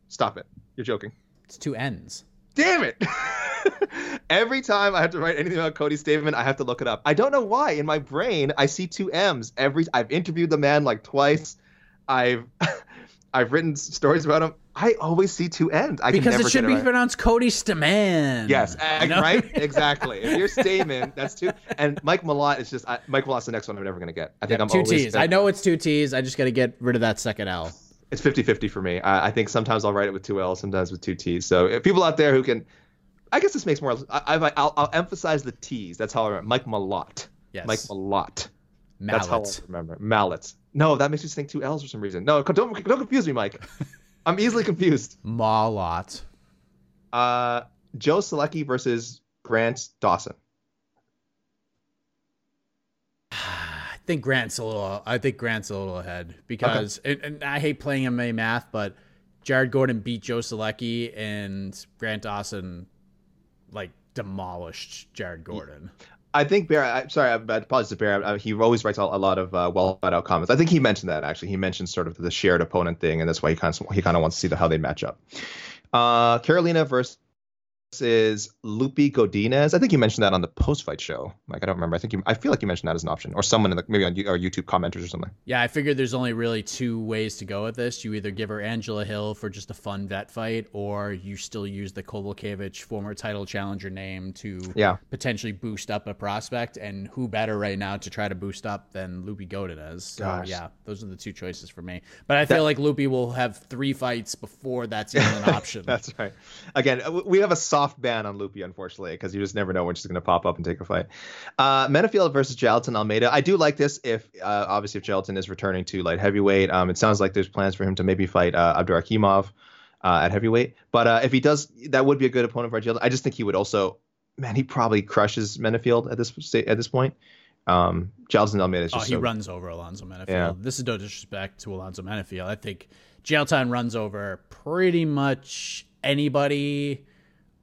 Stop it. You're joking. it's two N's. Damn it. [laughs] Every time I have to write anything about Cody Stamann, I have to look it up. I don't know why. In my brain, I see two M's. Every I've interviewed the man like twice. I've [laughs] I've written stories about him. I always see two N's. I can Because it should be right. pronounced Cody Staman. Yes, You know? right, [laughs] exactly. If you're Stamen, that's two. And Mike Malott is just I, Mike Malott's the next one I'm never gonna get. I think Yeah, I'm two always T's. I know it's two T's. I just got to get rid of that second L. it's 50-50 for me. I, I think sometimes I'll write it with two L's, sometimes with two T's. So if people out there who can, I guess this makes more. I, I, I'll, I'll emphasize the T's. That's how I remember. Mike Malott. Yes. Mike Malott. That's how I remember. Mallet. No, that makes me think two L's for some reason. No, don't don't confuse me, Mike. [laughs] I'm easily confused. Malott. Uh, Joe Solecki versus Grant Dawson. [sighs] [sighs] [sighs] I think Grant's a little. I think Grant's a little ahead because, and, and I hate playing MMA math, but Jared Gordon beat Joe Solecki and Grant Dawson like demolished Jared Gordon. I think Bear. I, sorry, I I apologize to Bear. I, he always writes a, a lot of uh, well thought out comments. I think he mentioned that actually. He mentioned sort of the shared opponent thing, and that's why he kind of he kind of wants to see the, how they match up. Uh, Carolina versus Lupi Godinez. I think you mentioned that on the post fight show. Like I don't remember. I think you, I feel like you mentioned that as an option, or someone in the maybe on or YouTube commenters or something. Yeah, I figured there's only really two ways to go with this. You either give her Angela Hill for just a fun vet fight, or you still use the Kowalkiewicz former title challenger name to Yeah. potentially boost up a prospect. And who better right now to try to boost up than Loopy Godinez? So Gosh. yeah, those are the two choices for me. But I feel like Loopy will have three fights before that's even an [laughs] option. That's right. Again, we have a soft ban on Lupi, unfortunately, because you just never know when she's going to pop up and take a fight. Uh, Menifield versus Jailton Almeida. I do like this if, uh, obviously, if Jailton is returning to light heavyweight. Um, it sounds like there's plans for him to maybe fight uh, Abdurakhimov uh, at heavyweight. But uh, if he does, that would be a good opponent for Jailton. I just think he would also, man, he probably crushes Menifield at this sta- at this point. Um, Jailton Almeida is Oh, just he so- runs over Alonzo Menifield. Yeah. This is no disrespect to Alonzo Menifield. I think Jailton runs over pretty much anybody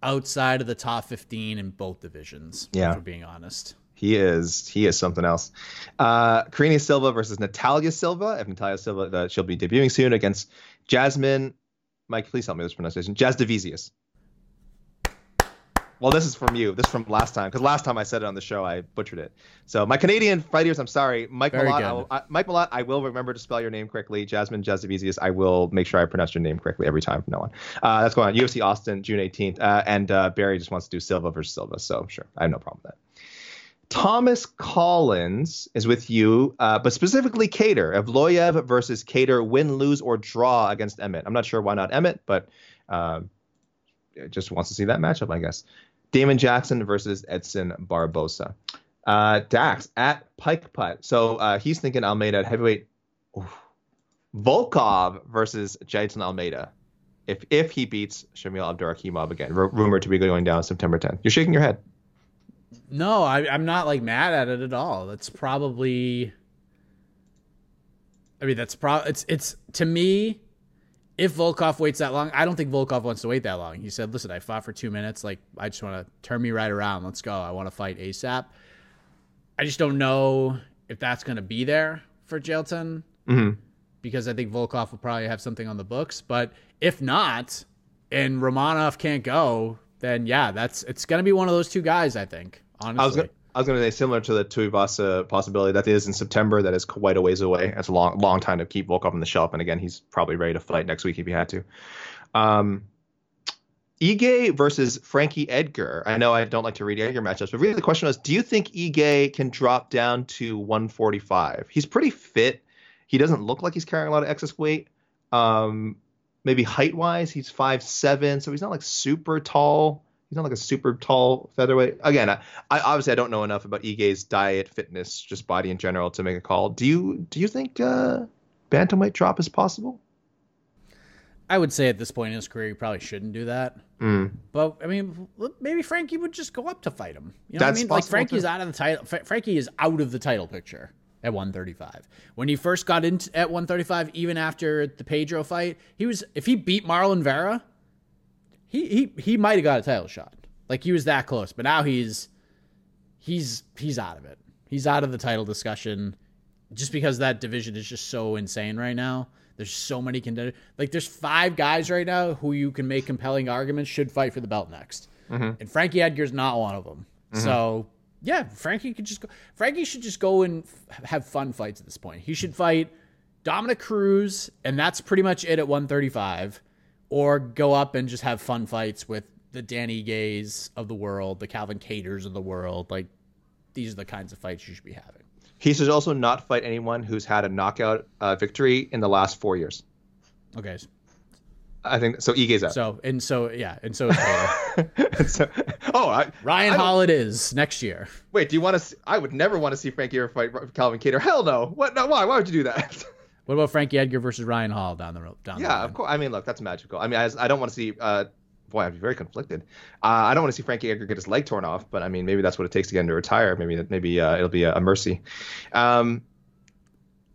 outside of the top 15 in both divisions. Yeah. For being honest. He is he is something else. Uh Karine Silva versus Natalia Silva. If Natalia Silva uh, she'll be debuting soon against Jasmine. Mike, please help me with this pronunciation. Jazz Devisius. Well, this is from you. This is from last time because last time I said it on the show, I butchered it. So my Canadian fighters, I'm sorry, Mike Very Malott. I I, Mike Malott, I will remember to spell your name correctly. Jasmine Jasudavicius, I will make sure I pronounce your name correctly every time from now on. Uh, that's going on. UFC Austin, June 18th, uh, and uh, Barry just wants to do Silva versus Silva. So sure, I have no problem with that. Thomas Collins is with you, uh, but specifically Kattar. Evloev versus Kattar, win, lose, or draw against Emmett. I'm not sure why not Emmett, but uh, just wants to see that matchup, I guess. Damon Jackson versus Edson Barbosa. Uh, Dax at Pike Putt. So uh, he's thinking Almeida at heavyweight. Oof. Volkov versus Jason Almeida. If if he beats Shamil Abdurakhimov again, R- rumored to be going down September 10th. You're shaking your head. No, I, I'm not like mad at it at all. That's probably. I mean, that's pro. It's it's to me. If Volkov waits that long, I don't think Volkov wants to wait that long. He said, "Listen, I fought for two minutes. Like, I just want to turn me right around. Let's go. I want to fight ASAP." I just don't know if that's going to be there for Jailton hmm because I think Volkov will probably have something on the books. But if not, and Romanov can't go, then yeah, that's it's going to be one of those two guys. I think honestly. I was gonna, I was going to say similar to the Tuivasa possibility that is in September. That is quite a ways away. That's a long long time to keep Volkov on the shelf. And again, he's probably ready to fight next week if he had to. Um, Ige versus Frankie Edgar. I know I don't like to read Edgar matchups, but really the question was, do you think Ige can drop down to 145? He's pretty fit. He doesn't look like he's carrying a lot of excess weight. Um, maybe height wise, he's five seven, so he's not like super tall. He's not like a super tall featherweight. Again, I, I obviously I don't know enough about Ige's diet, fitness, just body in general to make a call. Do you do you think uh, bantamweight drop is possible? I would say at this point in his career, he probably shouldn't do that. Mm. But I mean, maybe Frankie would just go up to fight him. You know That's what I mean? Like Frankie's too. out of the title. Fra- Frankie is out of the title picture at 135. When he first got into at 135, even after the Pedro fight, he was if he beat Marlon Vera, he he he might have got a title shot. Like he was that close. But now he's he's he's out of it. He's out of the title discussion just because that division is just so insane right now. There's so many contenders. Like there's five guys right now who you can make compelling arguments should fight for the belt next, mm-hmm. and Frankie Edgar's not one of them. Mm-hmm. So yeah, Frankie could just go. Frankie should just go and f- have fun fights at this point. He should fight Dominick Cruz, and that's pretty much it at 135, or go up and just have fun fights with the Danny Gays of the world, the Calvin Kattars of the world. Like these are the kinds of fights you should be having. He should also not fight anyone who's had a knockout uh, victory in the last four years. Okay, I think so. Ige's out. so and so yeah, and so is Taylor. [laughs] So- oh, I, Ryan I it is next year. Wait, do you want to? I would never want to see Frankie ever fight Calvin Kattar. Hell no. What? No. Why? Why would you do that? [laughs] What about Frankie Edgar versus Ryan Hall down the road? Down the yeah, line? of course. I mean, look, that's magical. I mean, I, I don't want to see. Uh, boy, I'd be very conflicted. Uh, I don't want to see Frankie Edgar get his leg torn off, but I mean, maybe that's what it takes to get him to retire. Maybe maybe uh, it'll be a, a mercy. Um,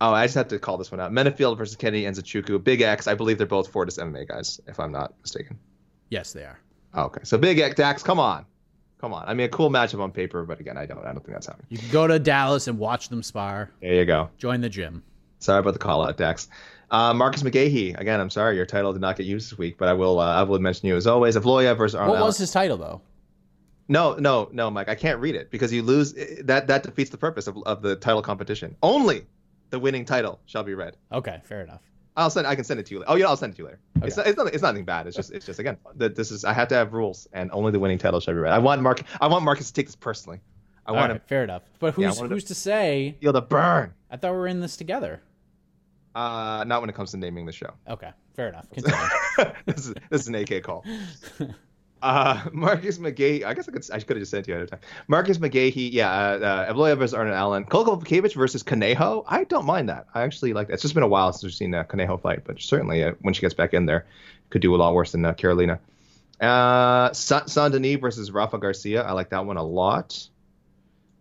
oh, I just have to call this one out. Menifield versus Kennedy Nzechukwu. Big X. I believe they're both Fortis MMA guys, if I'm not mistaken. Yes, they are. Oh, okay, so Big X, Dax, come on, come on. I mean, a cool matchup on paper, but again, I don't. I don't think that's happening. You can go to Dallas and watch them spar. There you go. Join the gym. Sorry about the call out, Dax. Uh, Marcus McGahee. Again, I'm sorry your title did not get used this week, but I will. Uh, I will mention you as always. Avloya versus Arnold. What was his title though? No, no, no, Mike. I can't read it because you lose. That that defeats the purpose of, of the title competition. Only the winning title shall be read. Okay, fair enough. I'll send. I can send it to you. Oh yeah, I'll send it to you later. It's Okay. not, it's not. It's nothing bad. It's just. It's just again. That this is. I have to have rules, and only the winning title shall be read. I want Mark. I want Marcus to take this personally. I All want right, him fair enough. But Yeah, who's to- who's to say? feel the burn. I thought we were in this together. Uh, not when it comes to naming the show. Okay, fair enough. [laughs] This is this is an AK call. [laughs] Uh, Marcus McGahee. I guess I could. I could have just sent it to you ahead of time. Marcus McGahee. Yeah. Uh, uh, versus Arnold Allen. Kowalkiewicz versus Conejo. I don't mind that. I actually like that. It's just been a while since we've seen a Conejo fight, but certainly uh, when she gets back in there, could do a lot worse than uh, Carolina. Uh, San, San Denis versus Rafa Garcia. I like that one a lot.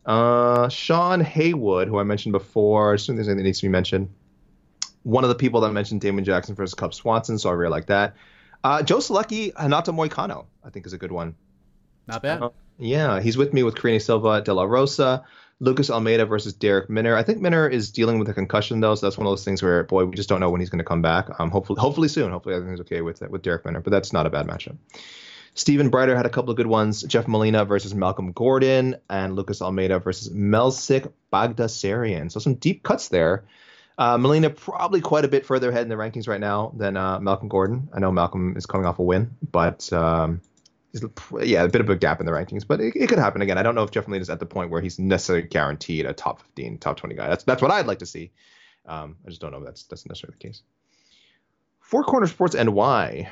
Uh, Sean Haywood, who I mentioned before. I just don't think there's anything that needs to be mentioned. One of the people that mentioned Damon Jackson versus Cub Swanson, so I really like that. Uh, Joe Solecki, Renato Moicano, I think is a good one. Not bad. Uh, Yeah, he's with me with Karine Silva, De La Rosa, Lucas Almeida versus Derek Minner. I think Minner is dealing with a concussion though, so that's one of those things where boy, we just don't know when he's going to come back. Um, hopefully, hopefully soon. Hopefully everything's okay with with Derek Minner, but that's not a bad matchup. Stephen Brighter had a couple of good ones. Jeff Molina versus Malcolm Gordon, and Lucas Almeida versus Melsik Baghdasaryan. So some deep cuts there. Uh, Molina probably quite a bit further ahead in the rankings right now than uh, Malcolm Gordon. I know Malcolm is coming off a win, but um, yeah, a bit of a gap in the rankings. But it, it could happen again. I don't know if Jeff Molina is at the point where he's necessarily guaranteed a top 15, top 20 guy. That's that's what I'd like to see. Um, I just don't know if that's that's necessarily the case. Four Corner Sports NY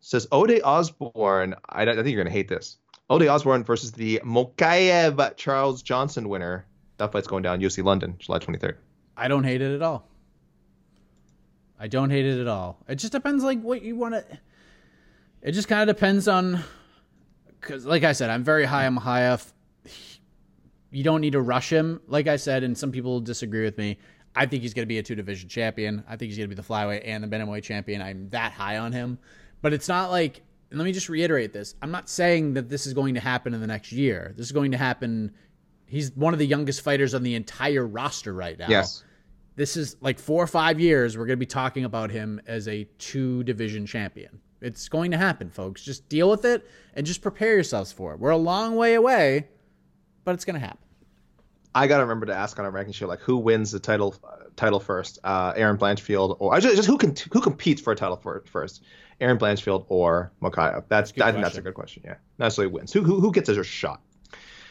says Ode Osbourne. I, I think you're gonna hate this. Ode Osbourne versus the Mokaev Charles Johnson winner. That fight's going down UFC London, July 23rd. I don't hate it at all. I don't hate it at all. It just depends, like what you want to. It just kind of depends on, because like I said, I'm very high on Mokaev. You don't need to rush him, like I said, and some people disagree with me. I think he's going to be a two division champion. I think he's going to be the flyweight and the bantamweight champion. I'm that high on him, but it's not like. Let me just reiterate this: I'm not saying that this is going to happen in the next year. This is going to happen. He's one of the youngest fighters on the entire roster right now Yes. This is like four or five years we're going to be talking about him as a two division champion it's going to happen folks just deal with it and just prepare yourselves for it we're a long way away but it's going to happen I gotta remember to ask on our ranking show like who wins the title uh, title first, uh, Erin Blanchfield or just, just who can who competes for a title for, first, Erin Blanchfield or Mokaev. That's good I think that's a good question. Yeah, not necessarily wins. Who who, who gets a shot?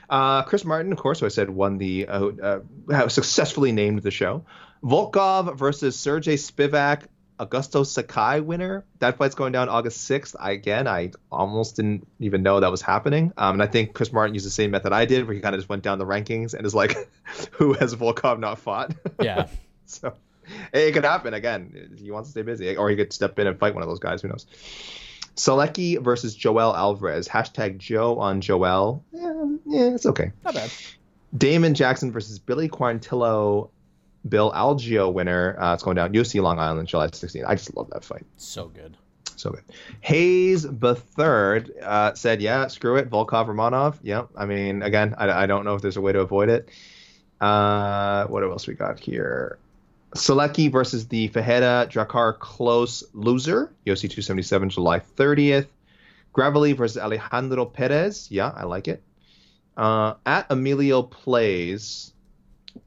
Uh, Chris Martin, of course, who I said won the uh, uh, successfully named the show. Volkov versus Sergey Spivak, Augusto Sakai winner. That fight's going down August 6th. I, again, I almost didn't even know that was happening. Um, and I think Chris Martin used the same method I did, where he kind of just went down the rankings and is like, [laughs] who has Volkov not fought? [laughs] yeah so it could happen again. He wants to stay busy, or he could step in and fight one of those guys. Who knows? Solecki versus Joel Alvarez. Hashtag Joe on Joel. Yeah, yeah, it's okay. Not bad. Damon Jackson versus Billy Quarantillo. Bill Algeo winner. Uh, it's going down UFC Long Island, July 16th. I just love that fight. So good. So good. Hayes the third uh, said, "Yeah, screw it, Volkov Romanov." Yep. I mean, again, I, I don't know if there's a way to avoid it. Uh, what else we got here? Solecki versus the Fajeda Drakkar Klose loser, UFC 277, July 30th. Gravely versus Alejandro Perez. Yeah, I like it. Uh, at Emilio Plays,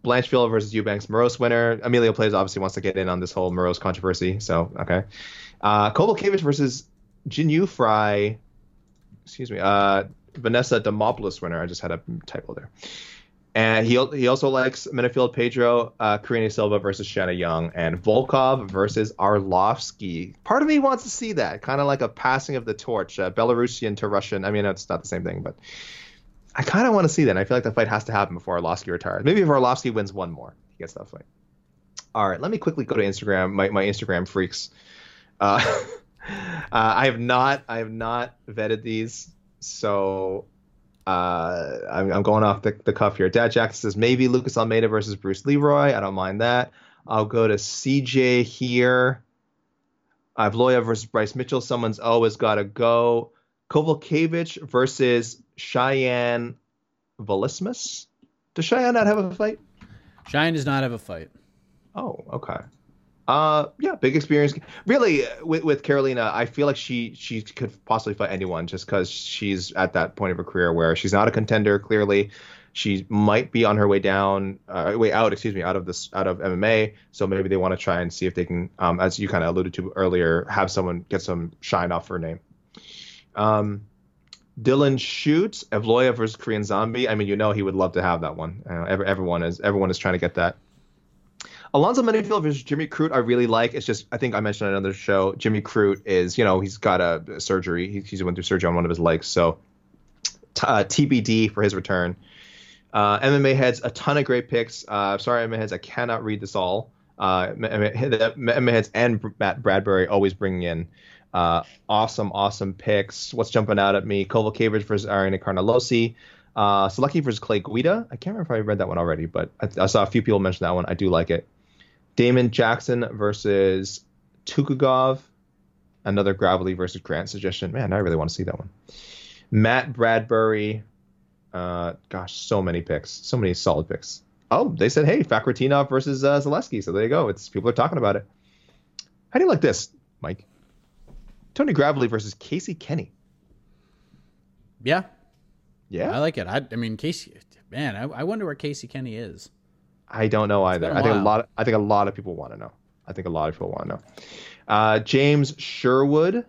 Blanchfield versus Eubanks Moroz winner. Emilio Plays obviously wants to get in on this whole Moroz controversy, so okay. Uh, Kowalkiewicz versus Jin Frey. Excuse me. Uh, Vanessa Demopoulos winner. I just had a typo there. And he he also likes Menifield Pedro, uh, Karine Silva versus Shanna Young, and Volkov versus Arlovsky. Part of me wants to see that, kind of like a passing of the torch, uh, Belarusian to Russian. I mean, it's not the same thing, but I kind of want to see that. I feel like the fight has to happen before Arlovsky retires. Maybe if Arlovsky wins one more, he gets that fight. All right, let me quickly go to Instagram. My my Instagram freaks. Uh, [laughs] uh, I have not I have not vetted these, so uh, I'm, I'm, going off the, the cuff here. Dad Jackson says maybe Lucas Almeida versus Bruce Leroy. I don't mind that. I'll go to CJ here. I have Loya versus Bryce Mitchell. Someone's always got to go. Kowalkiewicz versus Cheyanne Vlismas. Does Cheyenne not have a fight? Cheyenne does not have a fight. Oh, okay. Uh, yeah, big experience. Really, with with Karolina, I feel like she she could possibly fight anyone just because she's at that point of her career where she's not a contender. Clearly, she might be on her way down, uh, way out, excuse me, out of this out of MMA. So maybe they want to try and see if they can, um, as you kind of alluded to earlier, have someone get some shine off her name. Um, Dylan shoots Evloev versus Korean Zombie. I mean, you know he would love to have that one. Uh, everyone is everyone is trying to get that. Alonzo Menifield versus Jimmy Crute, I really like. It's just I think I mentioned on another show. Jimmy Crute is you know he's got a surgery. He, he's went through surgery on one of his legs, so t- uh, TBD for his return. Uh, MMA heads a ton of great picks. Uh, sorry, MMA heads, I cannot read this all. Uh, MMA heads and Matt Bradbury always bringing in uh, awesome, awesome picks. What's jumping out at me? Kowalkiewicz versus Ariane Carnelossi. Uh, Solecki versus Clay Guida. I can't remember if I read that one already, but I, I, saw a few people mention that one. I do like it. Damon Jackson versus Tukhugov. Another Gravely versus Grant suggestion. Man, I really want to see that one. Matt Bradbury. Uh, gosh, so many picks. So many solid picks. Oh, they said, hey, Fakhretdinov versus uh, Zaleski. So there you go. It's people are talking about it. How do you like this, Mike? Tony Gravely versus Casey Kenny. Yeah. Yeah. I like it. I, I mean, Casey, man, I, I wonder where Casey Kenny is. I don't know either. I think a lot. Of, I think a lot of people want to know. I think a lot of people want to know. Uh, James Sherwood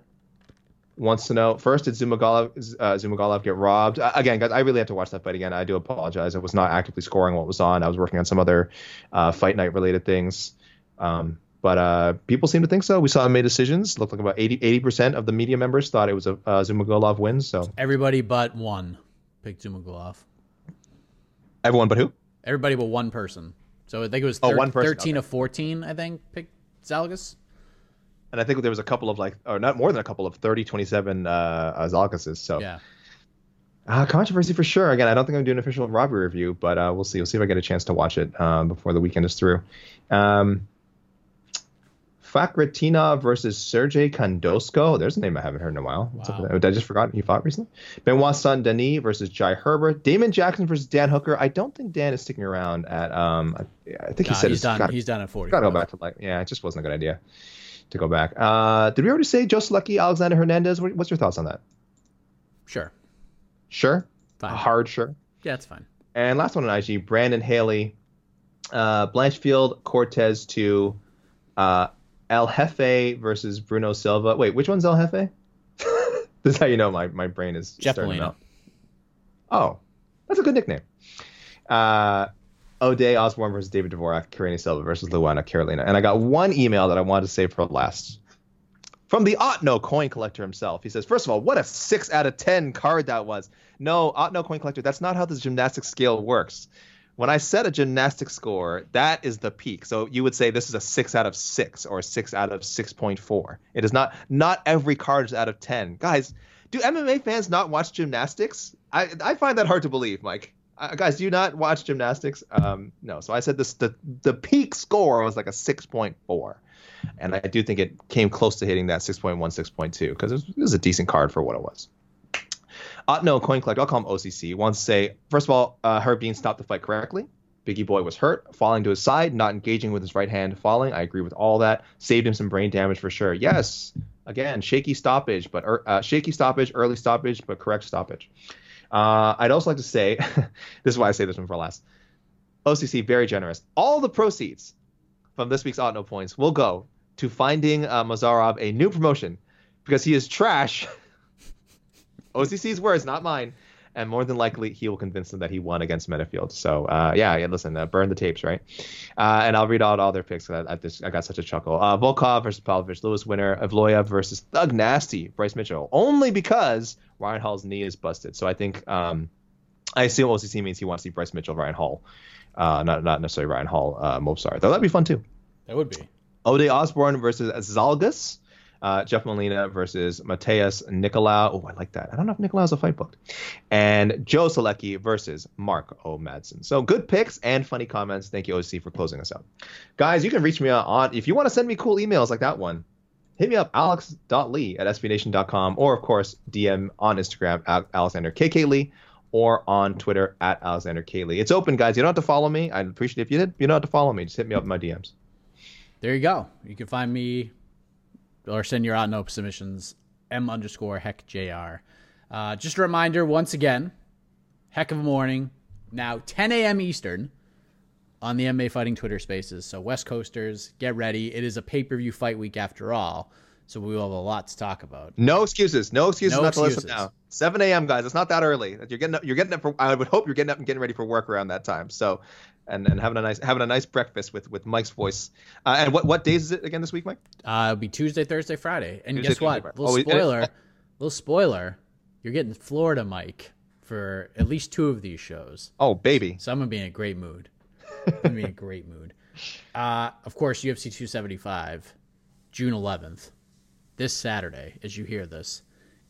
wants to know first did Zhumagulov, uh, get robbed uh, again guys I really have to watch that fight again I do apologize I was not actively scoring what was on I was working on some other uh, fight night related things um, but uh, people seem to think so we saw him made decisions looked like about 80 percent of the media members thought it was a uh, Zhumagulov win so everybody but one picked Zhumagulov everyone but who Everybody but one person. So I think it was thir- oh, one person. 13 okay. of 14, I think, picked Zhalgas. And I think there was a couple of like, or not more than a couple of 30, 27 uh, Zhalgases. So yeah. Uh, controversy for sure. Again, I don't think I'm doing an official Robbie review, but uh, we'll see. We'll see if I get a chance to watch it um, before the weekend is through. Um, Fakhretdinov versus Sergey Khandozhko. There's a name I haven't heard in a while. What's wow. up I just forgot he fought recently. Benoit Saint Denis versus Jai Herbert. Damon Jackson versus Dan Hooker. I don't think Dan is sticking around at. Um, I, I think he said he's done. Gotta, he's done at 40. Gotta go back to like. Yeah, it just wasn't a good idea to go back. Uh, did we already say Joe Solecki, Alexander Hernandez? What's your thoughts on that? Sure. Sure. Fine. hard sure. Yeah, it's fine. And last one on IG, Brandon Haley, uh, Blanchfield Cortez to uh, El Jefe versus Bruno Silva. Wait, which one's El Jefe? [laughs] this is how you know my, my brain is Jeff starting Molina. Oh, that's a good nickname. Uh, Ode Osbourne versus David Dvorak, Karine Silva versus Luana Carolina. And I got one email that I wanted to save for last. From the Otno coin collector himself. He says, First of all, what a 6 out of 10 card that was. No, Otno coin collector, that's not how the gymnastics scale works when I set a gymnastic score, that is the peak. So you would say this is a six out of six or a six out of six point four. It is not not every card is out of ten. Guys, do MMA fans not watch gymnastics? I I find that hard to believe, Mike. Uh, guys, do you not watch gymnastics? Um, no. So I said this the the peak score was like a six point four, and I do think it came close to hitting that 6.1, 6.2 because it, it was a decent card for what it was. Uh, no, Coin Collect, I'll call him OCC, wants to say, first of all, uh, Herb Dean stopped the fight correctly. Biggie Boy was hurt, falling to his side, not engaging with his right hand, falling. I agree with all that. Saved him some brain damage for sure. Yes, again, shaky stoppage, but er, uh, shaky stoppage, early stoppage, but correct stoppage. Uh, I'd also like to say, [laughs] this is why I say this one for last. OCC very generous. All the proceeds from this week's Odd No Points will go to finding uh, Mozharov a new promotion because he is trash. [laughs] OCC's words, not mine. And more than likely, he will convince them that he won against Menifield. So, uh, yeah, yeah, listen, uh, burn the tapes, right? Uh, and I'll read out all their picks. I, I, just, I got such a chuckle. Uh, Volkov versus Pavlovich, Lewis winner. Evloev versus Thug Nasty, Bryce Mitchell. Only because Ryan Hall's knee is busted. So I think, um, I assume OCC means he wants to see Bryce Mitchell, Ryan Hall. Uh, not, not necessarily Ryan Hall, uh, Movsar. Though that'd be fun too. That would be. Ode Osbourne versus Zhalgas. Uh, Jeff Molina versus Matheus Nicolau. Oh, I like that. I don't know if Nicolau has a fight booked. And Joe Solecki versus Mark O. Madsen. So good picks and funny comments. Thank you, OC, for closing us out. Guys, you can reach me on, if you want to send me cool emails like that one, hit me up, alex.lee at sbnation.com, or of course, DM on Instagram at Alexander or on Twitter at Alexander. It's open, guys. You don't have to follow me. I'd appreciate it if you did. You don't have to follow me. Just hit me up in my DMs. There you go. You can find me or send your out no submissions m underscore heck jr. Uh, just a reminder once again, heck of a morning now 10 a.m. Eastern on the MMA Fighting Twitter Spaces. So West Coasters, get ready. It is a pay per view fight week after all, so we will have a lot to talk about. No excuses. No excuses No not to listen excuses. now. 7 a.m. guys. It's not that early. You're getting up. You're getting up for. I would hope you're getting up and getting ready for work around that time. So, and and having a nice having a nice breakfast with with Mike's voice. Uh, and what what days is it again this week, Mike? Uh, it'll be Tuesday, Thursday, Friday, and Tuesday, guess what? Thursday. Little Oh, it- spoiler, little spoiler. You're getting Florida Mike for at least two of these shows. Oh baby. So I'm gonna be in a great mood. I'm gonna be in a great mood. Uh, of course, UFC 275, June 11th, this Saturday, as you hear this,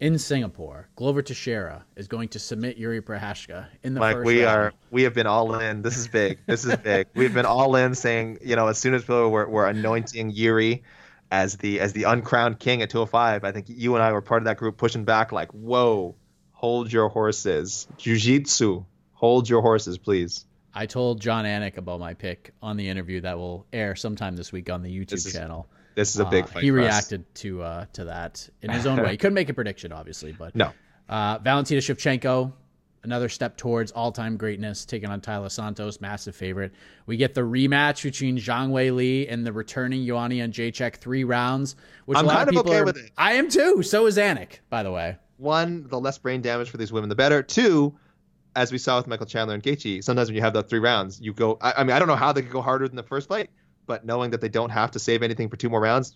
in Singapore, Glover Teixeira is going to submit Yuri Prochazka in the Mike, first we round. are we have been all in. This is big. This is big. [laughs] We've been all in, saying you know as soon as people were, were anointing Yuri as the as the uncrowned king at 205, I think you and I were part of that group pushing back like, whoa, hold your horses, jujitsu, hold your horses, please. I told Jon Anik about my pick on the interview that will air sometime this week on the YouTube This is channel. This is a big Uh, fight. he for us. reacted to uh, to that in his own way. He couldn't make a prediction, obviously, but No. Uh, Valentina Shevchenko, another step towards all-time greatness, taking on Taila Santos, massive favorite. We get the rematch between Zhang Weili and the returning Ioanni and Jacek, three rounds. Which I'm a lot kind of people okay are- with it. I am too. So is Anik, by the way. One, the less brain damage for these women, the better. Two, as we saw with Michael Chandler and Gaethje, sometimes when you have the three rounds, you go. I, I mean, I don't know how they could go harder than the first fight, but knowing that they don't have to save anything for two more rounds,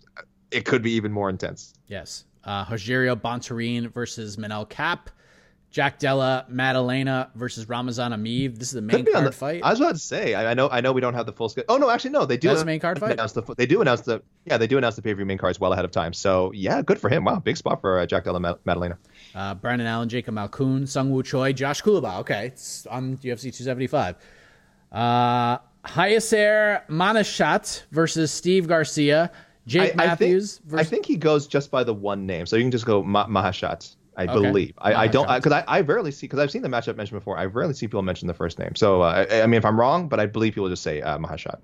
it could be even more intense. Yes. Uh, Rogerio Bontorin versus Manel Kape. Jack Della Maddalena versus Ramazan Emeev. This is the main Could be on card the- fight. I was about to say, I, I know, I know, we don't have the full schedule. Oh no, actually, no, they do. That's the main card fight? The, they do announce the, yeah, they do announce the pay per view main cards well ahead of time. So yeah, good for him. Wow, big spot for uh, Jack Della Mad- Madalena. Uh, Brandon Allen, Jacob Malkoon, Seungwoo Choi, Josh Culibao. Okay, it's on UFC 275. Uh, Hyacer Maheshate versus Steve Garcia. Jake Matthews I think, I think he goes just by the one name, so you can just go Ma- Maheshate. I Okay. believe. I, I don't because I, I, rarely see because I've seen the matchup mentioned before. I rarely see people mention the first name. So uh, I, I mean, if I'm wrong, but I believe people just say uh, Maheshate.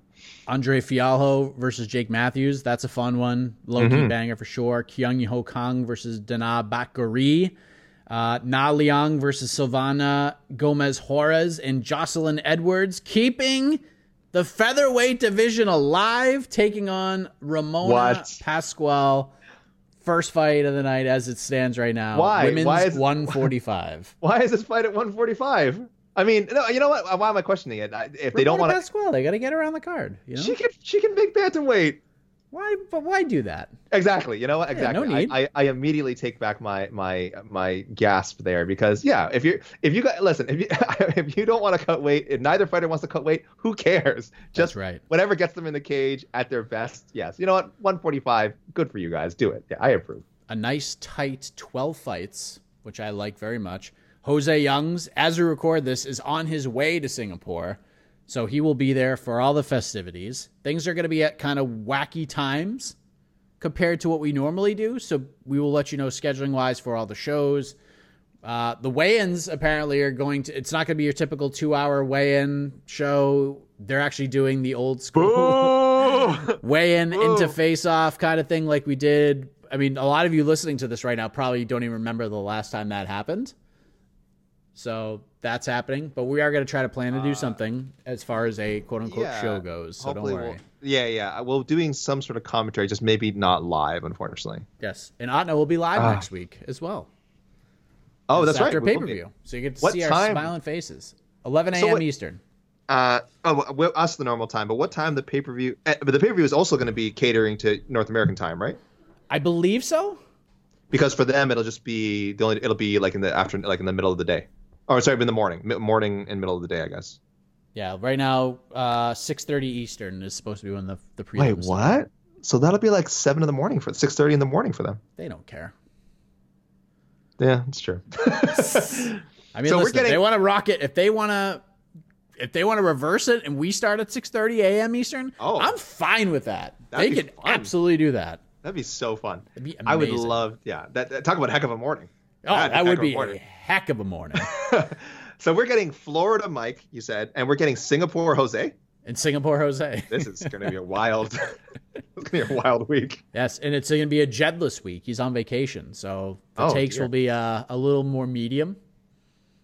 Andre Fialho versus Jake Matthews. That's a fun one. Low key banger for sure. Kyung Ho Kang versus Dana Bakari. Uh, Na Liang versus Silvana Gomez Juarez and Joselyne Edwards, keeping the featherweight division alive, taking on Ramona What? Pasquale. First fight of the night as it stands right now. Why? Women's Why is- [laughs] 145. Why is this fight at 145? I mean, no, you know what? Why am I questioning it? If they don't want to, Pasquale, they got to get her on the card. You know? she can she can make bantamweight. Why? But why do that? Exactly. You know what? Yeah, Exactly. no need. I, I, I immediately take back my my my gasp there because yeah, if you if you got listen, if you [laughs] if you don't want to cut weight, if neither fighter wants to cut weight, who cares? Just right. whatever gets them in the cage at their best. Yes. You know what? 145. Good for you guys. Do it. Yeah, I approve. a nice tight 12 fights, which I like very much. Jose Youngs, as we record this, is on his way to Singapore. So he will be there for all the festivities. Things are going to be at kind of wacky times compared to what we normally do. So we will let you know scheduling wise for all the shows. Uh, the weigh-ins apparently are going to. It's not going to be your typical two-hour weigh-in show. They're actually doing the old school [laughs] weigh-in into face-off kind of thing, like we did. I mean, a lot of you listening to this right now probably don't even remember the last time that happened. So that's happening, but we are going to try to plan to do something as far as a quote-unquote Yeah, show goes. So don't worry. We'll, yeah, yeah. We're doing some sort of commentary, just maybe not live, unfortunately. Yes, and Otno will be live Ah. next week as well. Oh, It's that's right. after pay per view, so you get to What see our smiling faces. 11 a.m. what- Eastern. Uh, oh, well, us the normal time, but what time the pay per view? But the pay per view is also going to be catering to North American time, right? I believe so. Because for them, it'll just be the only. It'll be like in the afternoon, like in the middle of the day. Or sorry, in the morning, morning and middle of the day, I guess. Yeah, right now, uh, 6:30 Eastern is supposed to be when the the pre. Wait, what? So that'll be like seven in the morning for six thirty in the morning for them. They don't care. Yeah, it's true. [laughs] I mean, So we're getting- they want to rock it, if they want to, if they want to reverse it, and we start at 6:30 a.m. Eastern, Oh. I'm fine with that. They could fun. absolutely do that. That'd be so fun. Be I would love. Yeah, that, that- talk about a heck of a morning. Oh, That'd that would heck of a be a heck of a morning. [laughs] So we're getting Florida Mike, you said, and we're getting Singapore Jose. In Singapore, Jose. [laughs] This is going to be a [laughs] wild. it's going to be a wild week. Yes, and it's going to be a Jedless week. He's on vacation, so the Oh, takes dear. will be uh, a little more medium.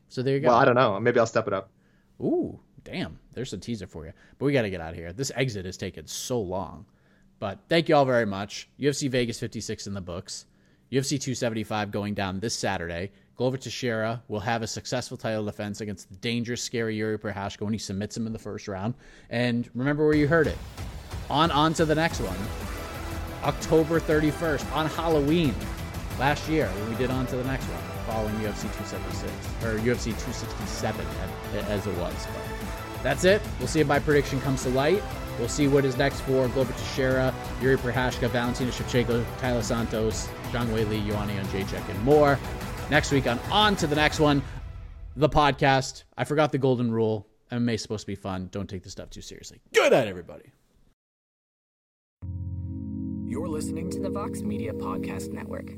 So there you go. Well, I don't know. Maybe I'll step it up. Ooh, damn. There's a teaser for you. But we got to get out of here. This exit has taken so long. But thank you all very much. UFC Vegas 56 in the books. UFC 275 going down this Saturday. Glover Teixeira will have a successful title defense against the dangerous, scary Yuri Prochazka when he submits him in the first round. And remember where you heard it. On on to the next one. October 31st on Halloween last year when we did on to the next one following UFC 276 or UFC 267 as it was. But that's it. We'll see if my prediction comes to light. We'll see what is next for Glover Teixeira, Yuri Prochazka, Valentina Shevchenko, Taila Santos, Zhang Wei Li, Joanna Jedrzejczyk, and more. Next week on On to the next one, the podcast. I forgot the golden rule. MMA is supposed to be fun. Don't take this stuff too seriously. Good night, everybody. You're listening to the Vox Media Podcast Network.